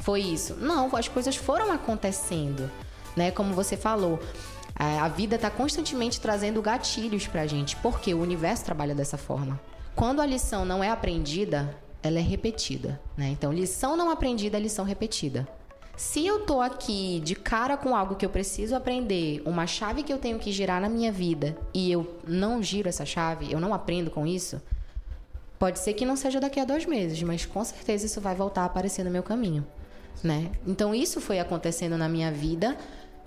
Foi isso. Não, as coisas foram acontecendo, né? Como você falou. A vida está constantemente trazendo gatilhos pra gente, porque o universo trabalha dessa forma. Quando a lição não é aprendida, ela é repetida, né? Então, lição não aprendida é lição repetida. Se eu tô aqui de cara com algo que eu preciso aprender, uma chave que eu tenho que girar na minha vida e eu não giro essa chave, eu não aprendo com isso, pode ser que não seja daqui a dois meses, mas com certeza isso vai voltar a aparecer no meu caminho, né? Então isso foi acontecendo na minha vida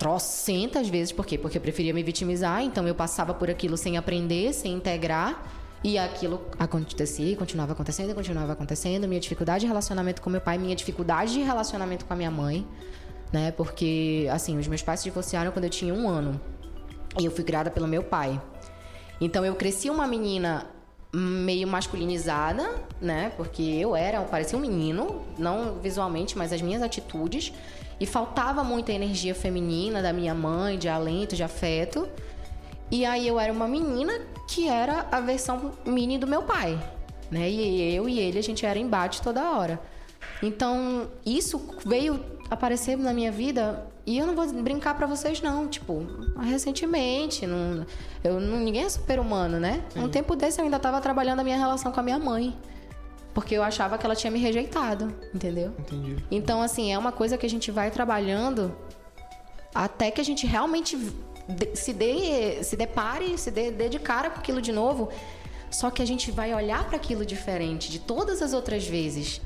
trocentas vezes, por quê? Porque eu preferia me vitimizar, então eu passava por aquilo sem aprender, sem integrar e aquilo acontecia, continuava acontecendo, continuava acontecendo. Minha dificuldade de relacionamento com meu pai, minha dificuldade de relacionamento com a minha mãe, né? Porque, assim, os meus pais se divorciaram quando eu tinha um ano. E eu fui criada pelo meu pai. Então eu cresci uma menina meio masculinizada, né? Porque eu era, eu parecia um menino, não visualmente, mas as minhas atitudes. E faltava muita energia feminina da minha mãe, de alento, de afeto. E aí eu era uma menina que era a versão mini do meu pai, né? E eu e ele a gente era embate toda hora. Então, isso veio aparecer na minha vida e eu não vou brincar para vocês não, tipo, recentemente, não, eu não, ninguém é super humano, né? Sim. Um tempo desse eu ainda tava trabalhando a minha relação com a minha mãe. Porque eu achava que ela tinha me rejeitado, entendeu? Entendi. Então, assim, é uma coisa que a gente vai trabalhando até que a gente realmente se dê, se depare, se dê, dê de cara com aquilo de novo. Só que a gente vai olhar para aquilo diferente de todas as outras vezes.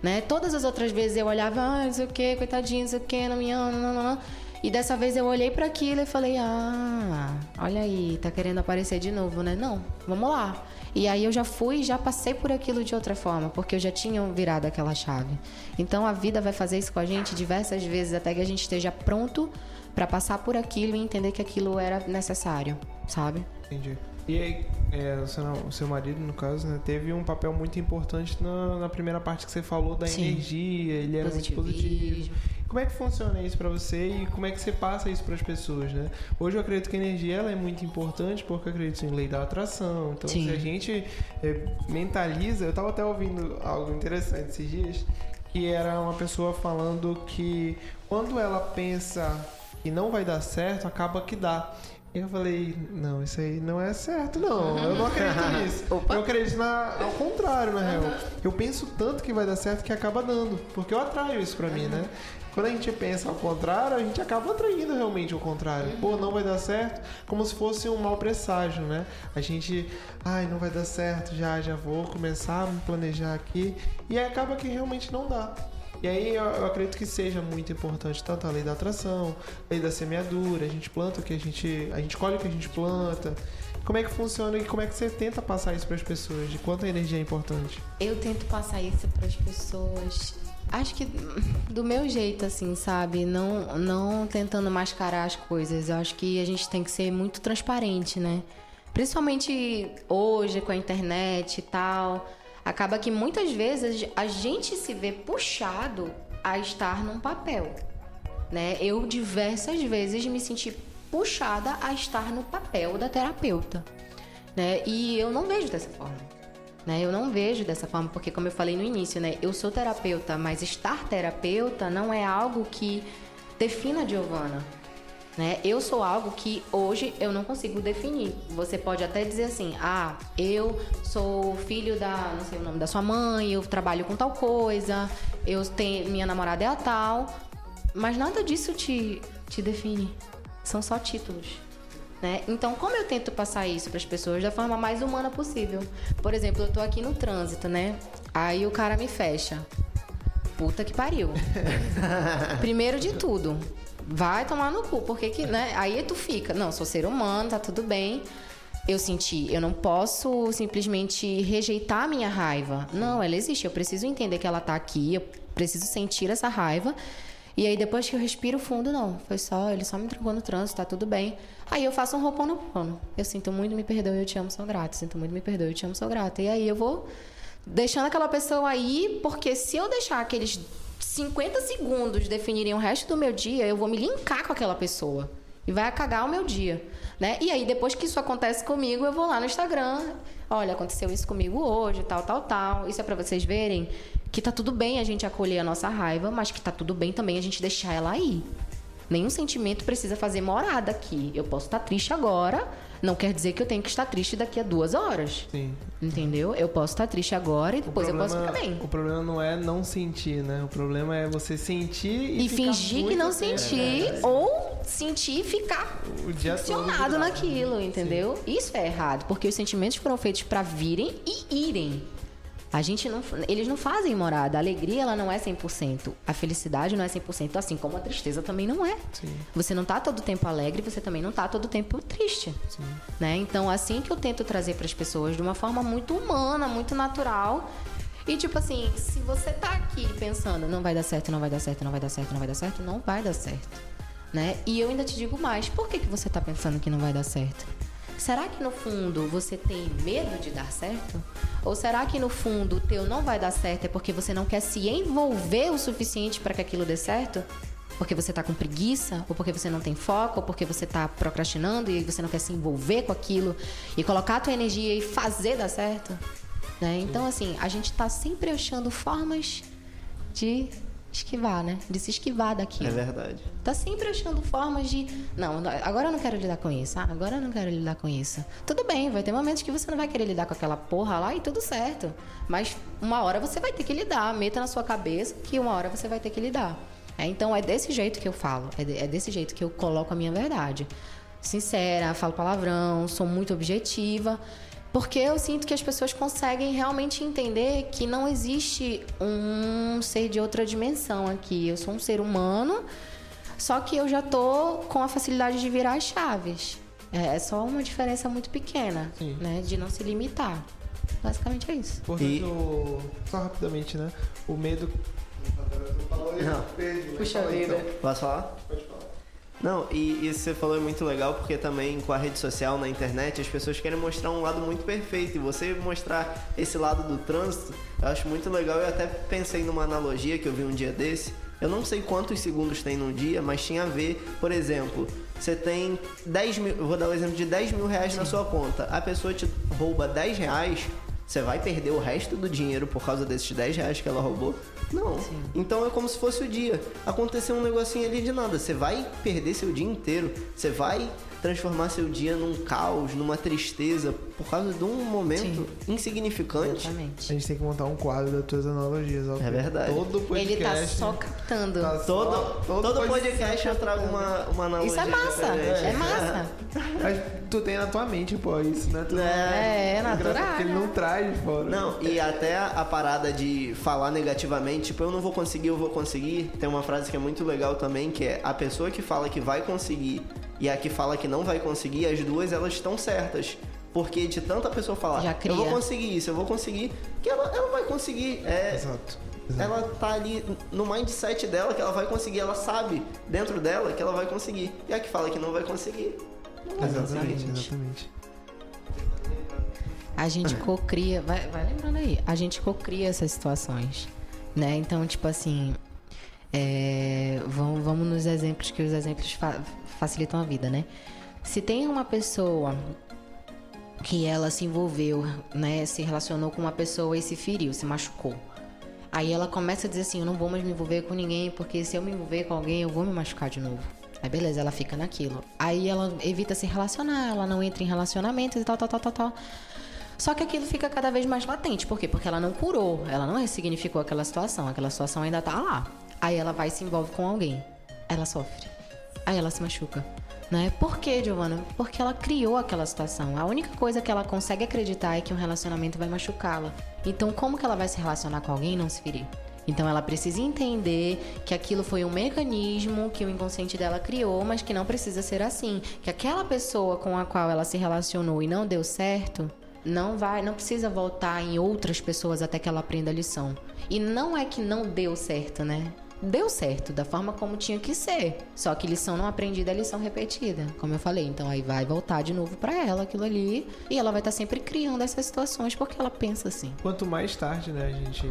Né? Todas as outras vezes eu olhava, ah, não sei o que, coitadinho, não sei o que, não me ama, não, não, não. E dessa vez eu olhei para aquilo e falei, ah, olha aí, tá querendo aparecer de novo, né? Não, vamos lá. E aí eu já fui e já passei por aquilo de outra forma, porque eu já tinha virado aquela chave. Então a vida vai fazer isso com a gente diversas vezes até que a gente esteja pronto para passar por aquilo e entender que aquilo era necessário, sabe? Entendi. E aí, é, o, seu, o, seu, marido, no caso, né, teve um papel muito importante na, na primeira parte que você falou da Sim. energia, ele era muito positivo. Como é que funciona isso para você e como é que você passa isso para as pessoas, né? Hoje eu acredito que a energia ela é muito importante porque eu acredito em lei da atração. Então, Sim. se a gente é, mentaliza, eu estava até ouvindo algo interessante esses dias, que era uma pessoa falando que quando ela pensa e não vai dar certo, acaba que dá. E eu falei, não, isso aí não é certo, não. Eu não acredito [LAUGHS] nisso. eu acredito na, ao contrário, na real. Eu penso tanto que vai dar certo que acaba dando. Porque eu atraio isso pra mim, né? Quando a gente pensa ao contrário, a gente acaba atraindo realmente o contrário. Pô, não vai dar certo, como se fosse um mau presságio, né? A gente, ai, não vai dar certo, já, já vou começar a me planejar aqui. E acaba que realmente não dá. E aí eu, eu, acredito que seja muito importante tanto a lei da atração, a lei da semeadura, a gente planta o que a gente. A gente colhe o que a gente planta. Como é que funciona e como é que você tenta passar isso para as pessoas? De quanto a energia é importante? Eu tento passar isso para as pessoas. Acho que do meu jeito, assim, sabe? Não, não tentando mascarar as coisas. Eu acho que a gente tem que ser muito transparente, né? Principalmente hoje com a internet e tal acaba que muitas vezes a gente se vê puxado a estar num papel. Né? Eu diversas vezes me senti puxada a estar no papel da terapeuta. Né? E eu não vejo dessa forma. Né? Eu não vejo dessa forma, porque como eu falei no início, né? eu sou terapeuta, mas estar terapeuta não é algo que defina a Giovana. Né? Eu sou algo que hoje eu não consigo definir. Você pode até dizer assim: ah, eu sou filho da, não sei o nome da sua mãe, eu trabalho com tal coisa, eu tenho minha namorada é a tal, mas nada disso te, te define. São só títulos. Né? Então, como eu tento passar isso para as pessoas da forma mais humana possível? Por exemplo, eu tô aqui no trânsito, né? Aí o cara me fecha. Puta que pariu. [LAUGHS] Primeiro de tudo, vai tomar no cu, porque que, né? Aí tu fica, não, sou ser humano, tá tudo bem. Eu senti, eu não posso simplesmente rejeitar a minha raiva. Não, ela existe, eu preciso entender que ela tá aqui, eu preciso sentir essa raiva. E aí depois que eu respiro fundo, não, foi só, ele só me trancou no trânsito, tá tudo bem. Aí eu faço um roupão no pano. Eu sinto muito, me perdoe, eu te amo, sou grata. Sinto muito, me perdoe, eu te amo, sou grata. E aí eu vou deixando aquela pessoa aí, porque se eu deixar aqueles 50 segundos definirem o resto do meu dia, eu vou me linkar com aquela pessoa. E vai cagar o meu dia. Né? E aí, depois que isso acontece comigo, eu vou lá no Instagram. Olha, aconteceu isso comigo hoje, tal, tal, tal. Isso é para vocês verem que tá tudo bem a gente acolher a nossa raiva, mas que tá tudo bem também a gente deixar ela aí. Nenhum sentimento precisa fazer morada aqui. Eu posso estar triste agora, não quer dizer que eu tenho que estar triste daqui a duas horas. Sim. Entendeu? Eu posso estar triste agora e depois eu posso ficar bem. O problema não é não sentir, né? O problema é você sentir e, E fingir que não tempo. sentir, ou sentir e ficar O dia todo ficcionado grudado. naquilo, entendeu? Isso é errado, porque os sentimentos foram feitos para virem e irem. A gente não, eles não fazem morada. A alegria ela não é 100%. A felicidade não é 100%, assim como a tristeza também não é. Sim. Você não tá todo tempo alegre, você também não tá todo tempo triste. Né? Então, assim que eu tento trazer para as pessoas de uma forma muito humana, muito natural. E tipo assim, se você tá aqui pensando, não vai dar certo, não vai dar certo, não vai dar certo, não vai dar certo, não vai dar certo. Né? E eu ainda te digo mais, por que, que você tá pensando que não vai dar certo? Será que no fundo você tem medo de dar certo? Ou será que no fundo o teu não vai dar certo é porque você não quer se envolver o suficiente para que aquilo dê certo? Porque você tá com preguiça, ou porque você não tem foco, ou porque você tá procrastinando e você não quer se envolver com aquilo e colocar a tua energia e fazer dar certo? Né? Então, assim, a gente tá sempre achando formas de esquivar, né? De se esquivar daquilo. É verdade. Tá sempre achando formas de. Não, agora eu não quero lidar com isso. Ah, agora eu não quero lidar com isso. Tudo bem, vai ter momentos que você não vai querer lidar com aquela porra lá e tudo certo. Mas uma hora você vai ter que lidar. Meta na sua cabeça que uma hora você vai ter que lidar. É, então é desse jeito que eu falo. É, é desse jeito que eu coloco a minha verdade. Sincera, falo palavrão, sou muito objetiva. Porque eu sinto que as pessoas conseguem realmente entender que não existe um ser de outra dimensão aqui. Eu sou um ser humano, só que eu já tô com a facilidade de virar as chaves. É é só uma diferença muito pequena, Sim. né? De não se limitar. Basicamente é isso. Importante E- o... Só rapidamente, né? O medo. Não. Puxa vida. Posso falar? Não, e isso você falou é muito legal porque também com a rede social, na internet, as pessoas querem mostrar um lado muito perfeito. E você mostrar esse lado do trânsito, eu acho muito legal. Eu até pensei numa analogia que eu vi um dia desse. Eu não sei quantos segundos tem num dia, mas tinha a ver, por exemplo, você tem 10 mil. Vou dar o exemplo de 10 mil reais na sua conta. A pessoa te rouba 10 reais, você vai perder o resto do dinheiro por causa desses 10 reais que ela roubou? Não. Então é como se fosse o dia. Aconteceu um negocinho ali de nada. Você vai perder seu dia inteiro. Você vai transformar seu dia num caos, numa tristeza, por causa de um momento insignificante. A Exatamente. gente tem que montar um quadro das tuas analogias. ó. É verdade. Todo podcast. Ele tá só captando. tá só- Todo, todo, podcast eu trago uma, uma analogia. Isso é massa. É [LAUGHS] massa. Mas tu tem na tua mente, pô, isso, né? Tu É, Engraçado natural. porque ele não traz de fora. Não, e até a, a parada de falar negativamente, tipo, eu não vou conseguir, eu vou conseguir. Tem uma frase que é muito legal também, que é a pessoa que fala que vai conseguir e a que fala que não vai conseguir, as duas elas estão certas. Porque de tanta pessoa falar, Já eu vou conseguir isso, eu vou conseguir, que ela, ela vai conseguir. É, Exato. Exato. ela tá ali no mindset dela que ela vai conseguir, ela sabe dentro dela que ela vai conseguir. E a que fala que não vai conseguir, não vai Exatamente, conseguir. exatamente. A gente cocria, vai, vai lembrando aí, a gente cocria essas situações, né? Então, tipo assim, é, vamos, vamos nos exemplos que os exemplos fa- facilitam a vida, né? Se tem uma pessoa que ela se envolveu, né, se relacionou com uma pessoa e se feriu, se machucou. Aí ela começa a dizer assim, eu não vou mais me envolver com ninguém, porque se eu me envolver com alguém, eu vou me machucar de novo. Aí beleza, ela fica naquilo. Aí ela evita se relacionar, ela não entra em relacionamentos e tal, tal, tal, tal, tal. Só que aquilo fica cada vez mais latente. Por quê? Porque ela não curou, ela não ressignificou aquela situação, aquela situação ainda tá lá. Aí ela vai e se envolve com alguém. Ela sofre. Aí ela se machuca. Né? Por quê, Giovana? Porque ela criou aquela situação. A única coisa que ela consegue acreditar é que um relacionamento vai machucá-la. Então, como que ela vai se relacionar com alguém e não se ferir? Então, ela precisa entender que aquilo foi um mecanismo que o inconsciente dela criou, mas que não precisa ser assim. Que aquela pessoa com a qual ela se relacionou e não deu certo, não vai, não precisa voltar em outras pessoas até que ela aprenda a lição. E não é que não deu certo, né? Deu certo da forma como tinha que ser. Só que lição não aprendida é lição repetida, como eu falei. Então aí vai voltar de novo pra ela aquilo ali e ela vai estar sempre criando essas situações porque ela pensa assim. Quanto mais tarde, né, a gente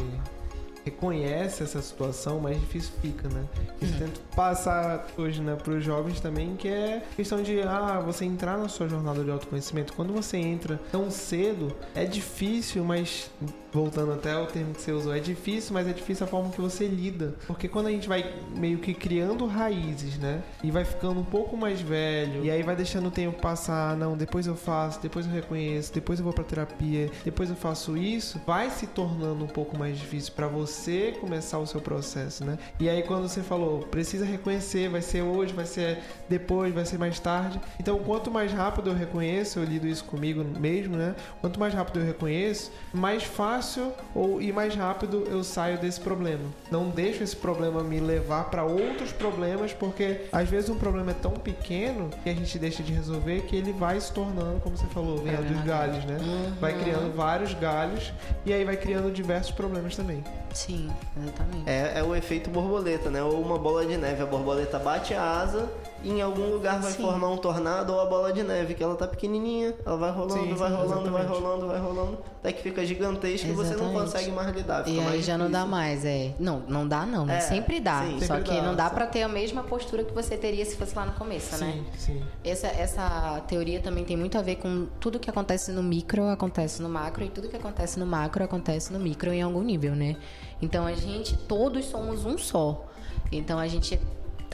reconhece essa situação, mais difícil fica, né? Isso tento passar hoje, né, para os jovens também, que é questão de, ah, você entrar na sua jornada de autoconhecimento. Quando você entra tão cedo, é difícil, mas voltando até o termo que você usou, é difícil, mas é difícil a forma que você lida. Porque quando a gente vai meio que criando raízes, né? E vai ficando um pouco mais velho, e aí vai deixando o tempo passar, não, depois eu faço, depois eu reconheço, depois eu vou pra terapia, depois eu faço isso, vai se tornando um pouco mais difícil para você começar o seu processo, né? E aí quando você falou, precisa reconhecer, vai ser hoje, vai ser depois, vai ser mais tarde. Então, quanto mais rápido eu reconheço, eu lido isso comigo mesmo, né? Quanto mais rápido eu reconheço, mais fácil fácil ou e mais rápido eu saio desse problema. Não deixo esse problema me levar para outros problemas, porque às vezes um problema é tão pequeno que a gente deixa de resolver que ele vai se tornando, como você falou, vem é dos galhos, né? Uhum. Vai criando vários galhos e aí vai criando diversos problemas também. Sim, exatamente. É, é o efeito borboleta, né? Ou uma bola de neve. A borboleta bate a asa e em algum lugar vai Sim. formar um tornado ou a bola de neve, que ela tá pequenininha, ela vai rolando, Sim, vai rolando, exatamente. vai rolando, vai rolando, até que fica gigantesca e você não consegue mais lidar. e aí já não dá mais, é. Não, não dá não, né? É, sempre dá. Sim, só que dá, não dá para ter a mesma postura que você teria se fosse lá no começo, sim, né? Sim. Essa, essa teoria também tem muito a ver com tudo que acontece no micro acontece no macro e tudo que acontece no macro acontece no micro em algum nível, né? Então a gente, todos somos um só. Então a gente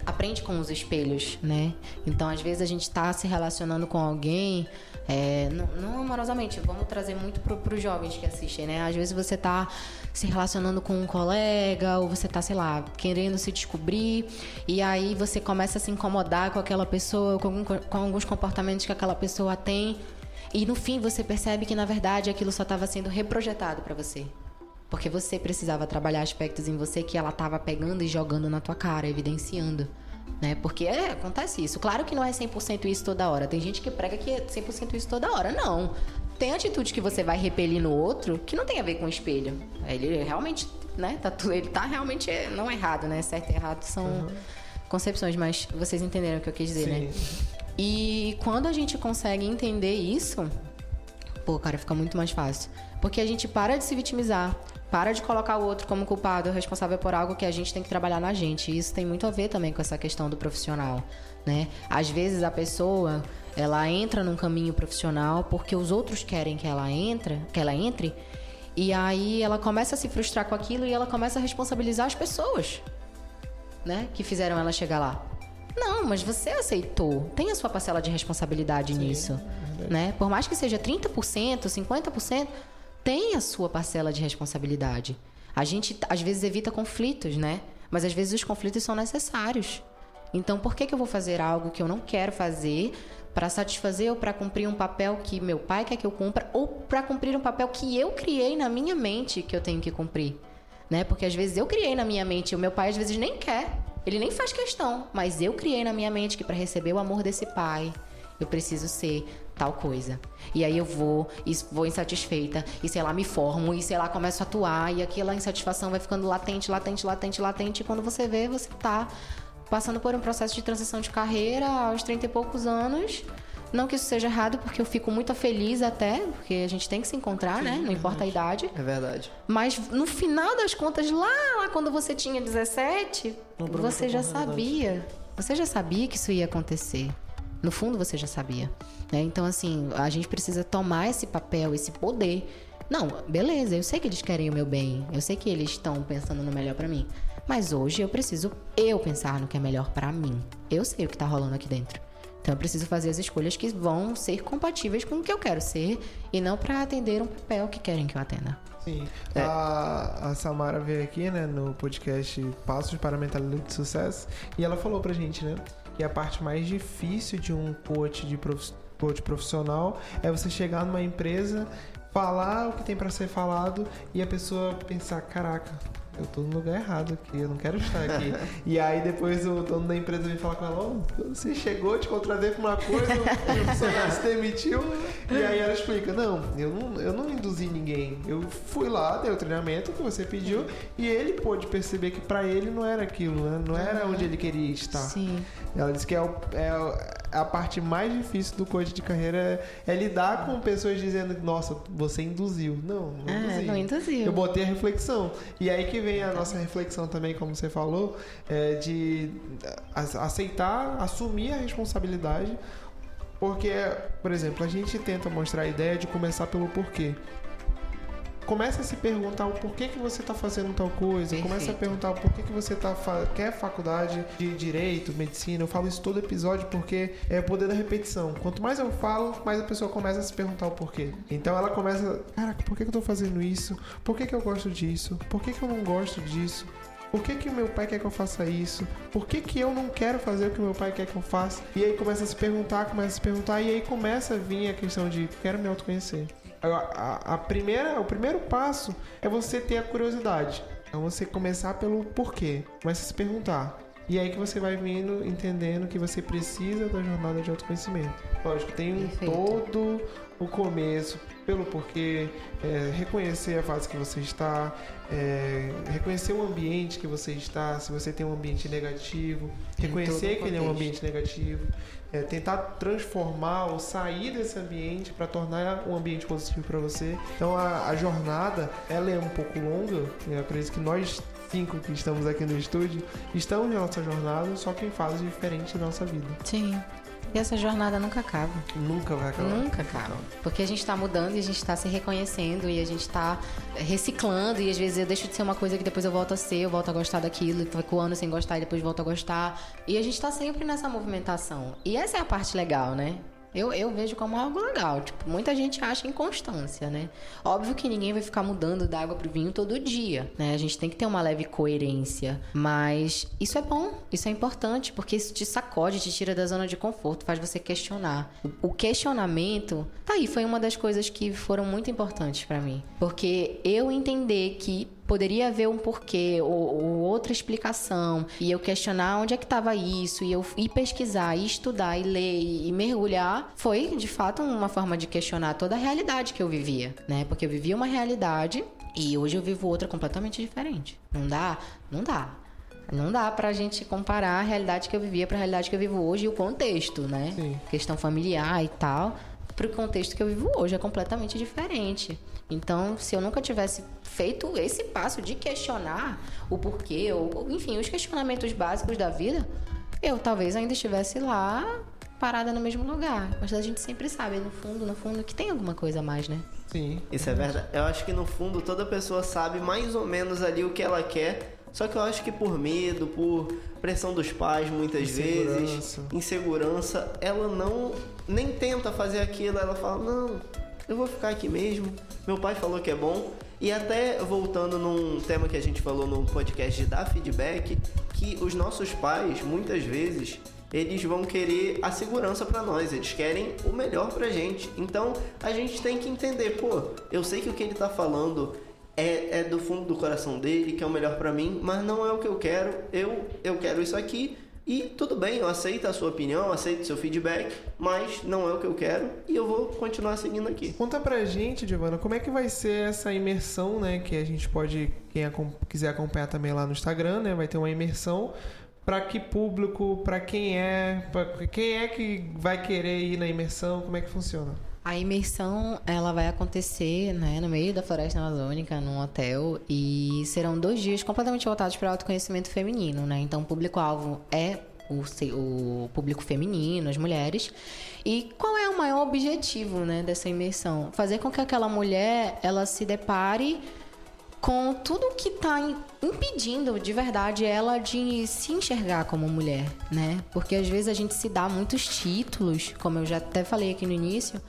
aprende com os espelhos, né? Então, às vezes, a gente está se relacionando com alguém, é, não, não, amorosamente, vamos trazer muito para os jovens que assistem, né? Às vezes você está se relacionando com um colega, ou você está, sei lá, querendo se descobrir, e aí você começa a se incomodar com aquela pessoa, com, algum, com alguns comportamentos que aquela pessoa tem, e no fim você percebe que, na verdade, aquilo só estava sendo reprojetado para você. Porque você precisava trabalhar aspectos em você que ela estava pegando e jogando na tua cara, evidenciando. Né? Porque é, acontece isso. Claro que não é 100% isso toda hora. Tem gente que prega que é 100% isso toda hora. Não. Tem atitude que você vai repelir no outro que não tem a ver com o espelho. Ele realmente, né? Tá, ele tá realmente não errado, né? Certo e errado são uhum. concepções, mas vocês entenderam o que eu quis dizer, né? Sim. né? E quando a gente consegue entender isso, pô, cara, fica muito mais fácil. Porque a gente para de se vitimizar, para de colocar o outro como culpado, responsável por algo que a gente tem que trabalhar na gente. E isso tem muito a ver também com essa questão do profissional, né? Às vezes a pessoa, ela entra num caminho profissional porque os outros querem que ela entre, que ela entre, e aí ela começa a se frustrar com aquilo e ela começa a responsabilizar as pessoas, né, que fizeram ela chegar lá. Não, mas você aceitou. Tem a sua parcela de responsabilidade Sim, nisso, é né? Por mais que seja 30%, 50%, tem a sua parcela de responsabilidade. A gente às vezes evita conflitos, né? Mas às vezes os conflitos são necessários. Então, por que, que eu vou fazer algo que eu não quero fazer para satisfazer ou para cumprir um papel que meu pai quer que eu cumpra ou para cumprir um papel que eu criei na minha mente que eu tenho que cumprir? Né? Porque às vezes eu criei na minha mente, o meu pai às vezes nem quer, ele nem faz questão, mas eu criei na minha mente que para receber o amor desse pai, eu preciso ser tal coisa. E aí eu vou, e vou insatisfeita, e sei lá, me formo, e sei lá, começo a atuar, e aquela insatisfação vai ficando latente, latente, latente, latente, e quando você vê, você tá passando por um processo de transição de carreira aos 30 e poucos anos. Não que isso seja errado, porque eu fico muito feliz até, porque a gente tem que se encontrar, Sim, né? Não é importa a idade. É verdade. Mas no final das contas, lá, lá quando você tinha 17, você já sabia. Você já sabia que isso ia acontecer. No fundo, você já sabia. Né? Então, assim, a gente precisa tomar esse papel, esse poder. Não, beleza, eu sei que eles querem o meu bem, eu sei que eles estão pensando no melhor para mim. Mas hoje eu preciso eu pensar no que é melhor para mim. Eu sei o que tá rolando aqui dentro. Então eu preciso fazer as escolhas que vão ser compatíveis com o que eu quero ser e não para atender um papel que querem que eu atenda. Sim. É. A, a Samara veio aqui, né, no podcast Passos para a Mentalidade de Sucesso e ela falou pra gente, né, que a parte mais difícil de um coach de prof... coach profissional é você chegar numa empresa, falar o que tem para ser falado e a pessoa pensar, caraca, eu tô no lugar errado aqui, eu não quero estar aqui. e aí depois o dono da empresa vem falar com ela, oh, você chegou, te contratei pra uma coisa, o funcionário se demitiu. E aí ela explica, não eu, não, eu não induzi ninguém. Eu fui lá, dei o treinamento que você pediu, e ele pôde perceber que para ele não era aquilo, né? Não era onde ele queria estar. Sim. Ela disse que é, o, é a parte mais difícil do coach de carreira é, é lidar com pessoas dizendo, nossa, você induziu. Não, não É, induzi. não induziu. Eu botei a reflexão. E aí que vem a nossa reflexão também, como você falou, é de aceitar, assumir a responsabilidade. Porque, por exemplo, a gente tenta mostrar a ideia de começar pelo porquê. Começa a se perguntar o porquê que você está fazendo tal coisa. Começa a Perfeito. perguntar o porquê que você tá quer faculdade de direito, medicina. Eu falo isso todo episódio porque é o poder da repetição. Quanto mais eu falo, mais a pessoa começa a se perguntar o porquê. Então ela começa, caraca, por que, que eu tô fazendo isso? Por que, que eu gosto disso? Por que, que eu não gosto disso? Por que, que meu pai quer que eu faça isso? Por que, que eu não quero fazer o que meu pai quer que eu faça? E aí começa a se perguntar, começa a se perguntar, e aí começa a vir a questão de quero me autoconhecer. A, primeira, o primeiro passo é você ter a curiosidade. É você começar pelo porquê. Começa a se perguntar. E aí que você vai vindo entendendo que você precisa da jornada de autoconhecimento. Lógico, tem um todo o começo, pelo porquê, é, reconhecer a fase que você está, é, reconhecer o ambiente que você está, se você tem um ambiente negativo, reconhecer que ele é um ambiente negativo, é, tentar transformar ou sair desse ambiente para tornar um ambiente positivo para você. Então a, a jornada ela é um pouco longa, eu acredito que nós cinco que estamos aqui no estúdio estamos na nossa jornada, só que em fases diferentes da nossa vida. Sim. E essa jornada nunca acaba. Nunca vai acabar. Nunca acaba. Porque a gente tá mudando e a gente tá se reconhecendo e a gente tá reciclando e às vezes eu deixo de ser uma coisa que depois eu volto a ser, eu volto a gostar daquilo, e fico anos sem gostar e depois volto a gostar. E a gente tá sempre nessa movimentação. E essa é a parte legal, né? Eu, eu vejo como algo legal. Tipo, muita gente acha inconstância, né? Óbvio que ninguém vai ficar mudando da água pro vinho todo dia, né? A gente tem que ter uma leve coerência. Mas isso é bom, isso é importante, porque isso te sacode, te tira da zona de conforto, faz você questionar. O, o questionamento, tá aí, foi uma das coisas que foram muito importantes pra mim. Porque eu entender que poderia haver um porquê ou, ou outra explicação e eu questionar onde é que estava isso e eu ir pesquisar, e estudar e ler e, e mergulhar foi de fato uma forma de questionar toda a realidade que eu vivia, né? Porque eu vivia uma realidade e hoje eu vivo outra completamente diferente. Não dá? Não dá. Não dá pra gente comparar a realidade que eu vivia pra realidade que eu vivo hoje e o contexto, né? Sim. Questão familiar e tal. Pro contexto que eu vivo hoje é completamente diferente. Então, se eu nunca tivesse feito esse passo de questionar o porquê, ou enfim, os questionamentos básicos da vida, eu talvez ainda estivesse lá parada no mesmo lugar. Mas a gente sempre sabe, no fundo, no fundo, que tem alguma coisa a mais, né? Sim. Isso é verdade. Eu acho que no fundo toda pessoa sabe mais ou menos ali o que ela quer. Só que eu acho que por medo, por pressão dos pais muitas Insegurança. vezes, insegurança, ela não nem tenta fazer aquilo, ela fala: "Não, eu vou ficar aqui mesmo. Meu pai falou que é bom". E até voltando num tema que a gente falou no podcast de dar feedback, que os nossos pais muitas vezes eles vão querer a segurança pra nós, eles querem o melhor pra gente. Então a gente tem que entender, pô, eu sei que o que ele tá falando é, é do fundo do coração dele, que é o melhor pra mim, mas não é o que eu quero. Eu, eu quero isso aqui. E tudo bem, eu aceito a sua opinião, aceito seu feedback, mas não é o que eu quero e eu vou continuar seguindo aqui. Conta pra gente, Giovana, como é que vai ser essa imersão, né? Que a gente pode, quem quiser acompanhar também lá no Instagram, né? Vai ter uma imersão. Pra que público? Pra quem é? Pra quem é que vai querer ir na imersão? Como é que funciona? A imersão ela vai acontecer né, no meio da floresta amazônica, num hotel, e serão dois dias completamente voltados para o autoconhecimento feminino. Né? Então, o público-alvo é o, o público feminino, as mulheres. E qual é o maior objetivo né, dessa imersão? Fazer com que aquela mulher ela se depare com tudo que está impedindo de verdade ela de se enxergar como mulher, né? Porque às vezes a gente se dá muitos títulos, como eu já até falei aqui no início,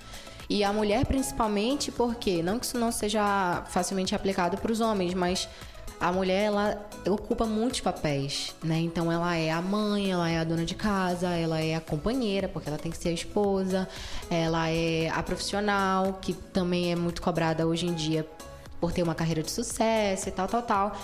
e a mulher principalmente porque não que isso não seja facilmente aplicado para os homens, mas a mulher ela ocupa muitos papéis, né? Então ela é a mãe, ela é a dona de casa, ela é a companheira, porque ela tem que ser a esposa, ela é a profissional, que também é muito cobrada hoje em dia por ter uma carreira de sucesso e tal, tal, tal.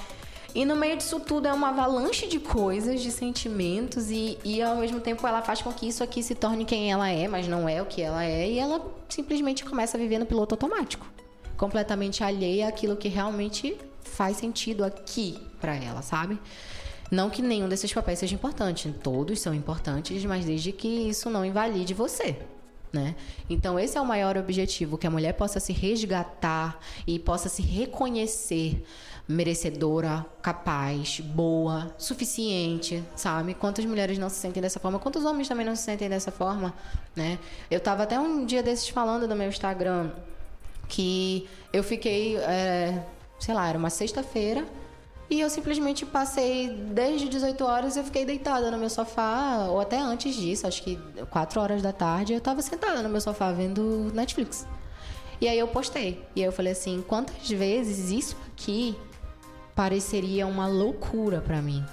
E no meio disso tudo é uma avalanche de coisas, de sentimentos, e, e ao mesmo tempo ela faz com que isso aqui se torne quem ela é, mas não é o que ela é, e ela simplesmente começa a viver no piloto automático completamente alheia àquilo que realmente faz sentido aqui pra ela, sabe? Não que nenhum desses papéis seja importante, todos são importantes, mas desde que isso não invalide você. Né? Então, esse é o maior objetivo: que a mulher possa se resgatar e possa se reconhecer merecedora, capaz, boa, suficiente, sabe? Quantas mulheres não se sentem dessa forma? Quantos homens também não se sentem dessa forma, né? Eu tava até um dia desses falando no meu Instagram que eu fiquei, é, sei lá, era uma sexta-feira e eu simplesmente passei desde 18 horas eu fiquei deitada no meu sofá, ou até antes disso, acho que 4 horas da tarde, eu tava sentada no meu sofá vendo Netflix. E aí eu postei. E aí eu falei assim, quantas vezes isso aqui pareceria uma loucura para mim.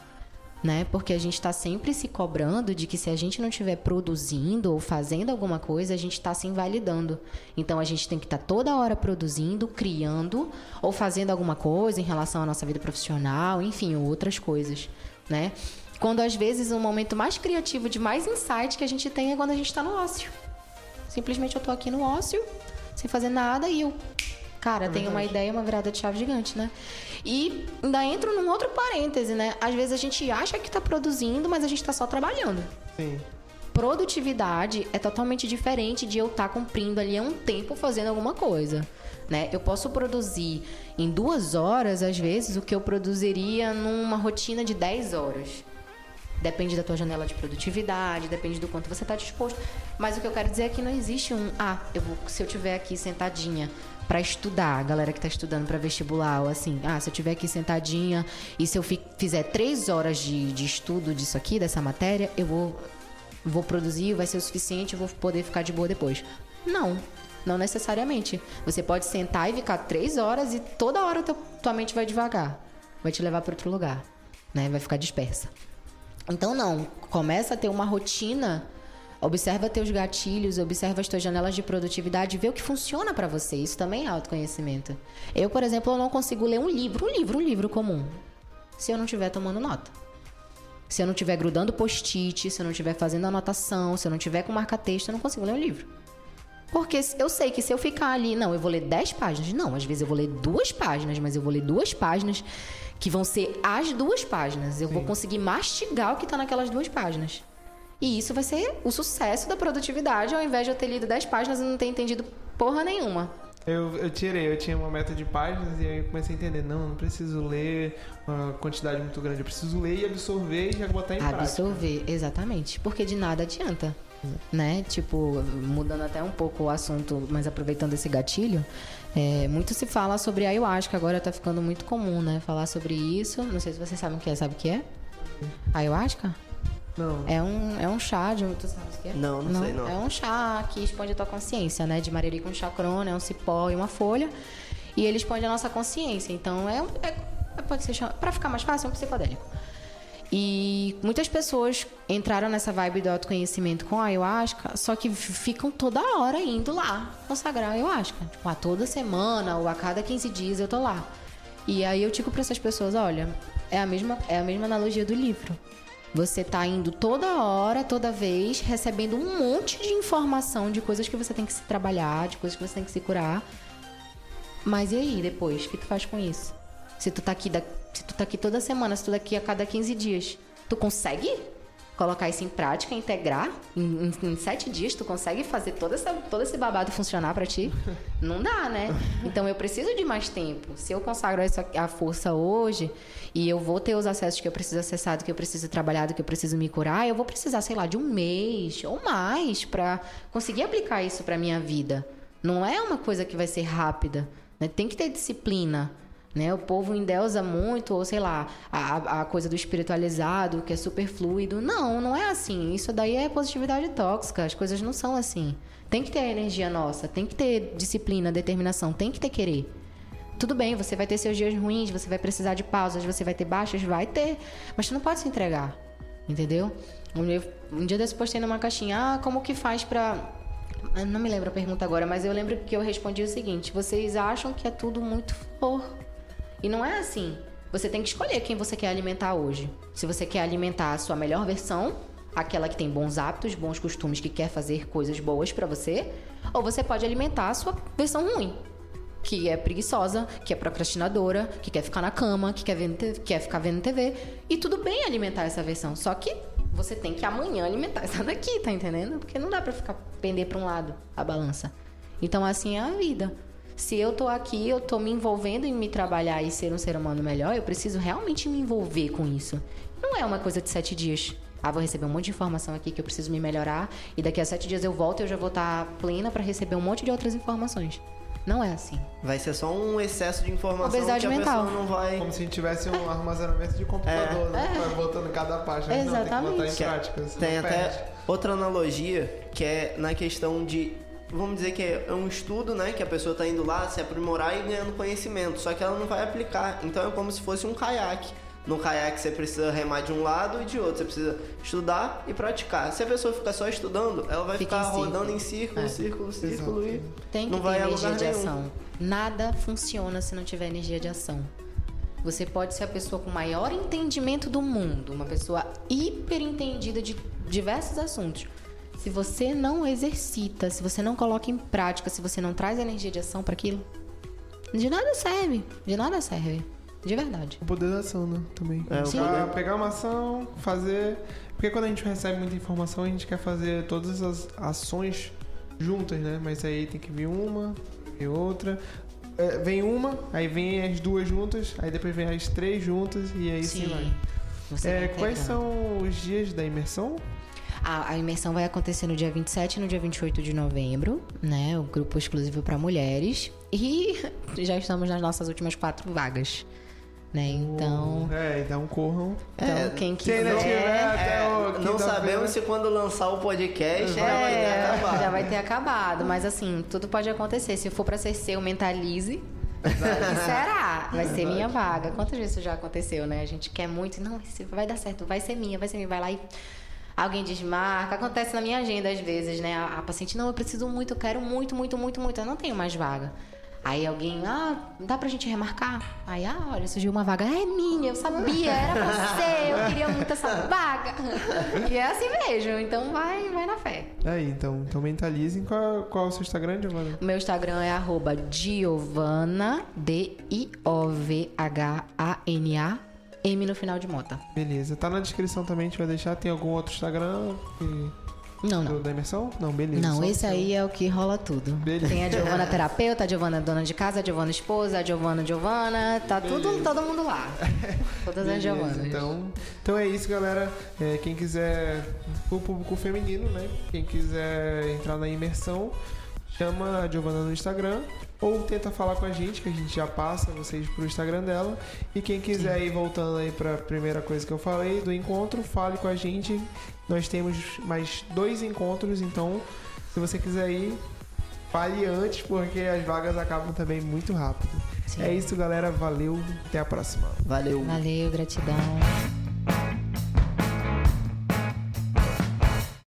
Né? Porque a gente está sempre se cobrando de que se a gente não estiver produzindo ou fazendo alguma coisa, a gente está se invalidando. Então a gente tem que estar tá toda hora produzindo, criando ou fazendo alguma coisa em relação à nossa vida profissional, enfim, outras coisas, né? Quando às vezes o momento mais criativo, de mais insight que a gente tem é quando a gente está no ócio. Simplesmente eu estou aqui no ócio, sem fazer nada e eu Cara, é tem uma ideia, uma virada de chave gigante, né? E ainda entro num outro parêntese, né? Às vezes a gente acha que está produzindo, mas a gente está só trabalhando. Sim. Produtividade é totalmente diferente de eu estar tá cumprindo ali há um tempo fazendo alguma coisa. Né? Eu posso produzir em duas horas, às vezes, o que eu produziria numa rotina de 10 horas. Depende da tua janela de produtividade, depende do quanto você está disposto. Mas o que eu quero dizer é que não existe um, ah, eu vou, se eu tiver aqui sentadinha para estudar, a galera que está estudando para vestibular, ou assim, ah, se eu tiver aqui sentadinha e se eu fizer três horas de, de estudo disso aqui, dessa matéria, eu vou, vou produzir, vai ser o suficiente, eu vou poder ficar de boa depois. Não, não necessariamente. Você pode sentar e ficar três horas e toda hora teu, tua mente vai devagar, vai te levar para outro lugar, né? Vai ficar dispersa. Então não, começa a ter uma rotina Observa teus gatilhos, observa as tuas janelas de produtividade, vê o que funciona para você. Isso também é autoconhecimento. Eu, por exemplo, eu não consigo ler um livro, um livro, um livro comum, se eu não estiver tomando nota. Se eu não estiver grudando post-it, se eu não estiver fazendo anotação, se eu não estiver com marca-texto, eu não consigo ler um livro. Porque eu sei que se eu ficar ali, não, eu vou ler 10 páginas. Não, às vezes eu vou ler duas páginas, mas eu vou ler duas páginas que vão ser as duas páginas. Eu Sim. vou conseguir mastigar o que está naquelas duas páginas. E isso vai ser o sucesso da produtividade, ao invés de eu ter lido 10 páginas e não ter entendido porra nenhuma. Eu, eu tirei, eu tinha uma meta de páginas e aí eu comecei a entender, não, não preciso ler uma quantidade muito grande, eu preciso ler e absorver e já botar em absorver, prática. Absorver, exatamente, porque de nada adianta. Né? Tipo, mudando até um pouco o assunto, mas aproveitando esse gatilho, é, muito se fala sobre ayahuasca, agora tá ficando muito comum, né? Falar sobre isso. Não sei se vocês sabem o que é, sabe o que é? Ayahuasca? Não. É um, é um chá de. Tu sabe o que é? Não, não, não, sei não. É um chá que expande a tua consciência, né? De mariri com chacrona, é um cipó e uma folha. E ele expande a nossa consciência. Então é, é, é pode ser para ficar mais fácil, é um psicodélico. E muitas pessoas entraram nessa vibe do autoconhecimento com a ayahuasca, só que ficam toda hora indo lá consagrar a ayahuasca. Tipo, a toda semana ou a cada 15 dias eu tô lá. E aí eu digo para essas pessoas, olha, é a mesma é a mesma analogia do livro. Você tá indo toda hora, toda vez, recebendo um monte de informação de coisas que você tem que se trabalhar, de coisas que você tem que se curar. Mas e aí, depois? O que tu faz com isso? Se tu tá aqui, da... se tu tá aqui toda semana, se tu tá aqui a cada 15 dias, tu consegue colocar isso em prática, integrar, em, em, em, sete dias tu consegue fazer todo, essa, todo esse babado funcionar para ti? [LAUGHS] Não dá, né? Então eu preciso de mais tempo. Se eu consagro essa, a força hoje e eu vou ter os acessos que eu preciso acessar, do que eu preciso trabalhar, do que eu preciso me curar, eu vou precisar, sei lá, de um mês ou mais para conseguir aplicar isso para minha vida. Não é uma coisa que vai ser rápida. Né? Tem que ter disciplina. Né? O povo endeusa muito, ou sei lá, a, a coisa do espiritualizado, que é super fluido. Não, não é assim. Isso daí é positividade tóxica. As coisas não são assim. Tem que ter energia nossa, tem que ter disciplina, determinação, tem que ter querer. Tudo bem, você vai ter seus dias ruins, você vai precisar de pausas, você vai ter baixas, vai ter. Mas você não pode se entregar. Entendeu? Um dia desse postei numa caixinha, ah, como que faz pra. Eu não me lembro a pergunta agora, mas eu lembro que eu respondi o seguinte: vocês acham que é tudo muito flor? E não é assim. Você tem que escolher quem você quer alimentar hoje. Se você quer alimentar a sua melhor versão, aquela que tem bons hábitos, bons costumes, que quer fazer coisas boas para você, ou você pode alimentar a sua versão ruim. que é preguiçosa, que é procrastinadora, que quer ficar na cama, que quer, ver, quer ficar vendo TV. E tudo bem alimentar essa versão. Só que você tem que amanhã alimentar [LAUGHS] essa daqui, tá entendendo? Porque não dá pra ficar pender pra um lado a balança. Então, assim é a vida. Se eu tô aqui, eu tô me envolvendo em me trabalhar e ser um ser humano melhor, eu preciso realmente me envolver com isso. Não é uma coisa de sete dias. Ah, vou receber um monte de informação aqui que eu preciso me melhorar e daqui a sete dias eu volto e eu já vou estar plena para receber um monte de outras informações. Não é assim. Vai ser só um excesso de informação Obesidade que a mental. pessoa não vai... Como se a gente tivesse um armazenamento de computador, né? É. Vai botando cada página. Não, tem que botar em Exatamente. É- prática. Tem até outra analogia que é na questão de. Vamos dizer que é um estudo, né? Que a pessoa tá indo lá se aprimorar e ganhando conhecimento. Só que ela não vai aplicar. Então é como se fosse um caiaque. No caiaque você precisa remar de um lado e de outro. Você precisa estudar e praticar. Se a pessoa ficar só estudando, ela vai Fica ficar em rodando em círculo, É. círculo, círculo e Tem que não ter vai a energia lugar de nenhum. ação. Nada funciona se não tiver energia de ação. Você pode ser a pessoa com maior entendimento do mundo, uma pessoa hiper entendida de diversos assuntos. Se você não exercita, se você não coloca em prática, se você não traz energia de ação para aquilo, de nada serve. De nada serve. De verdade. O poder da ação, né? Também. É, o Pegar- poder- Pegar uma ação, fazer. Porque quando a gente recebe muita informação, a gente quer fazer todas as ações juntas, né? Mas aí tem que vir uma, vem outra. É, vem uma, aí vem as duas juntas, aí depois vem as três juntas e aí sim, vai. Você É, vai quais são os dias da imersão? A, a imersão vai acontecer no dia 27 e no dia 28 de novembro, né? O grupo exclusivo para mulheres. E [LAUGHS] já estamos nas nossas últimas quatro vagas, né? Então, É, então corram. então É, quem se ainda quiser... tiver- Até É, o não sabemos se quando lançar o podcast já vai ter É, acabado. já vai ter acabado, mas assim, tudo pode acontecer. Se for para ser seu, mentalize. será? Vai ser minha vaga. Quantas vezes isso já aconteceu, né? A gente quer muito, não, vai dar certo, vai ser minha, vai ser minha, vai lá e alguém desmarca. Acontece na minha agenda às vezes, né? A, a paciente, não, eu preciso muito, eu quero muito, muito, muito, muito, eu não tenho mais vaga. Aí alguém, ah, dá pra gente remarcar? Aí, ah, olha, surgiu uma vaga. É minha, eu sabia, era você, eu queria muito essa vaga. [LAUGHS] E é assim mesmo, então vai, vai na fé. Aí, então, então mentalizem. Qual, qual é o seu Instagram, Giovana? O meu Instagram é arroba Giovana, D-I-O-V-H-A-N-A, M no final de mota. Beleza. Tá na descrição também, a gente vai deixar. Tem algum outro Instagram que- Não, do- não. da imersão? Não, beleza. Não, esse aí é o que rola tudo. Beleza. Tem a [LAUGHS] Giovana terapeuta, a Giovana dona de casa, a Giovana esposa, a Giovana Giovana, tá tudo, Beleza. todo mundo lá. [LAUGHS] Todas as Beleza, Giovanas. Então, então é isso, galera. É, quem quiser, o público feminino, né? Quem quiser entrar na imersão, chama a Giovana no Instagram ou tenta falar com a gente, que a gente já passa vocês pro Instagram dela. E quem quiser ir voltando aí pra primeira coisa que eu falei do encontro, fale com a gente. Nós temos mais dois encontros, então se você quiser ir, fale antes, porque as vagas acabam também muito rápido. Sim. É isso, galera. Valeu. Até a próxima. Valeu. Valeu, gratidão.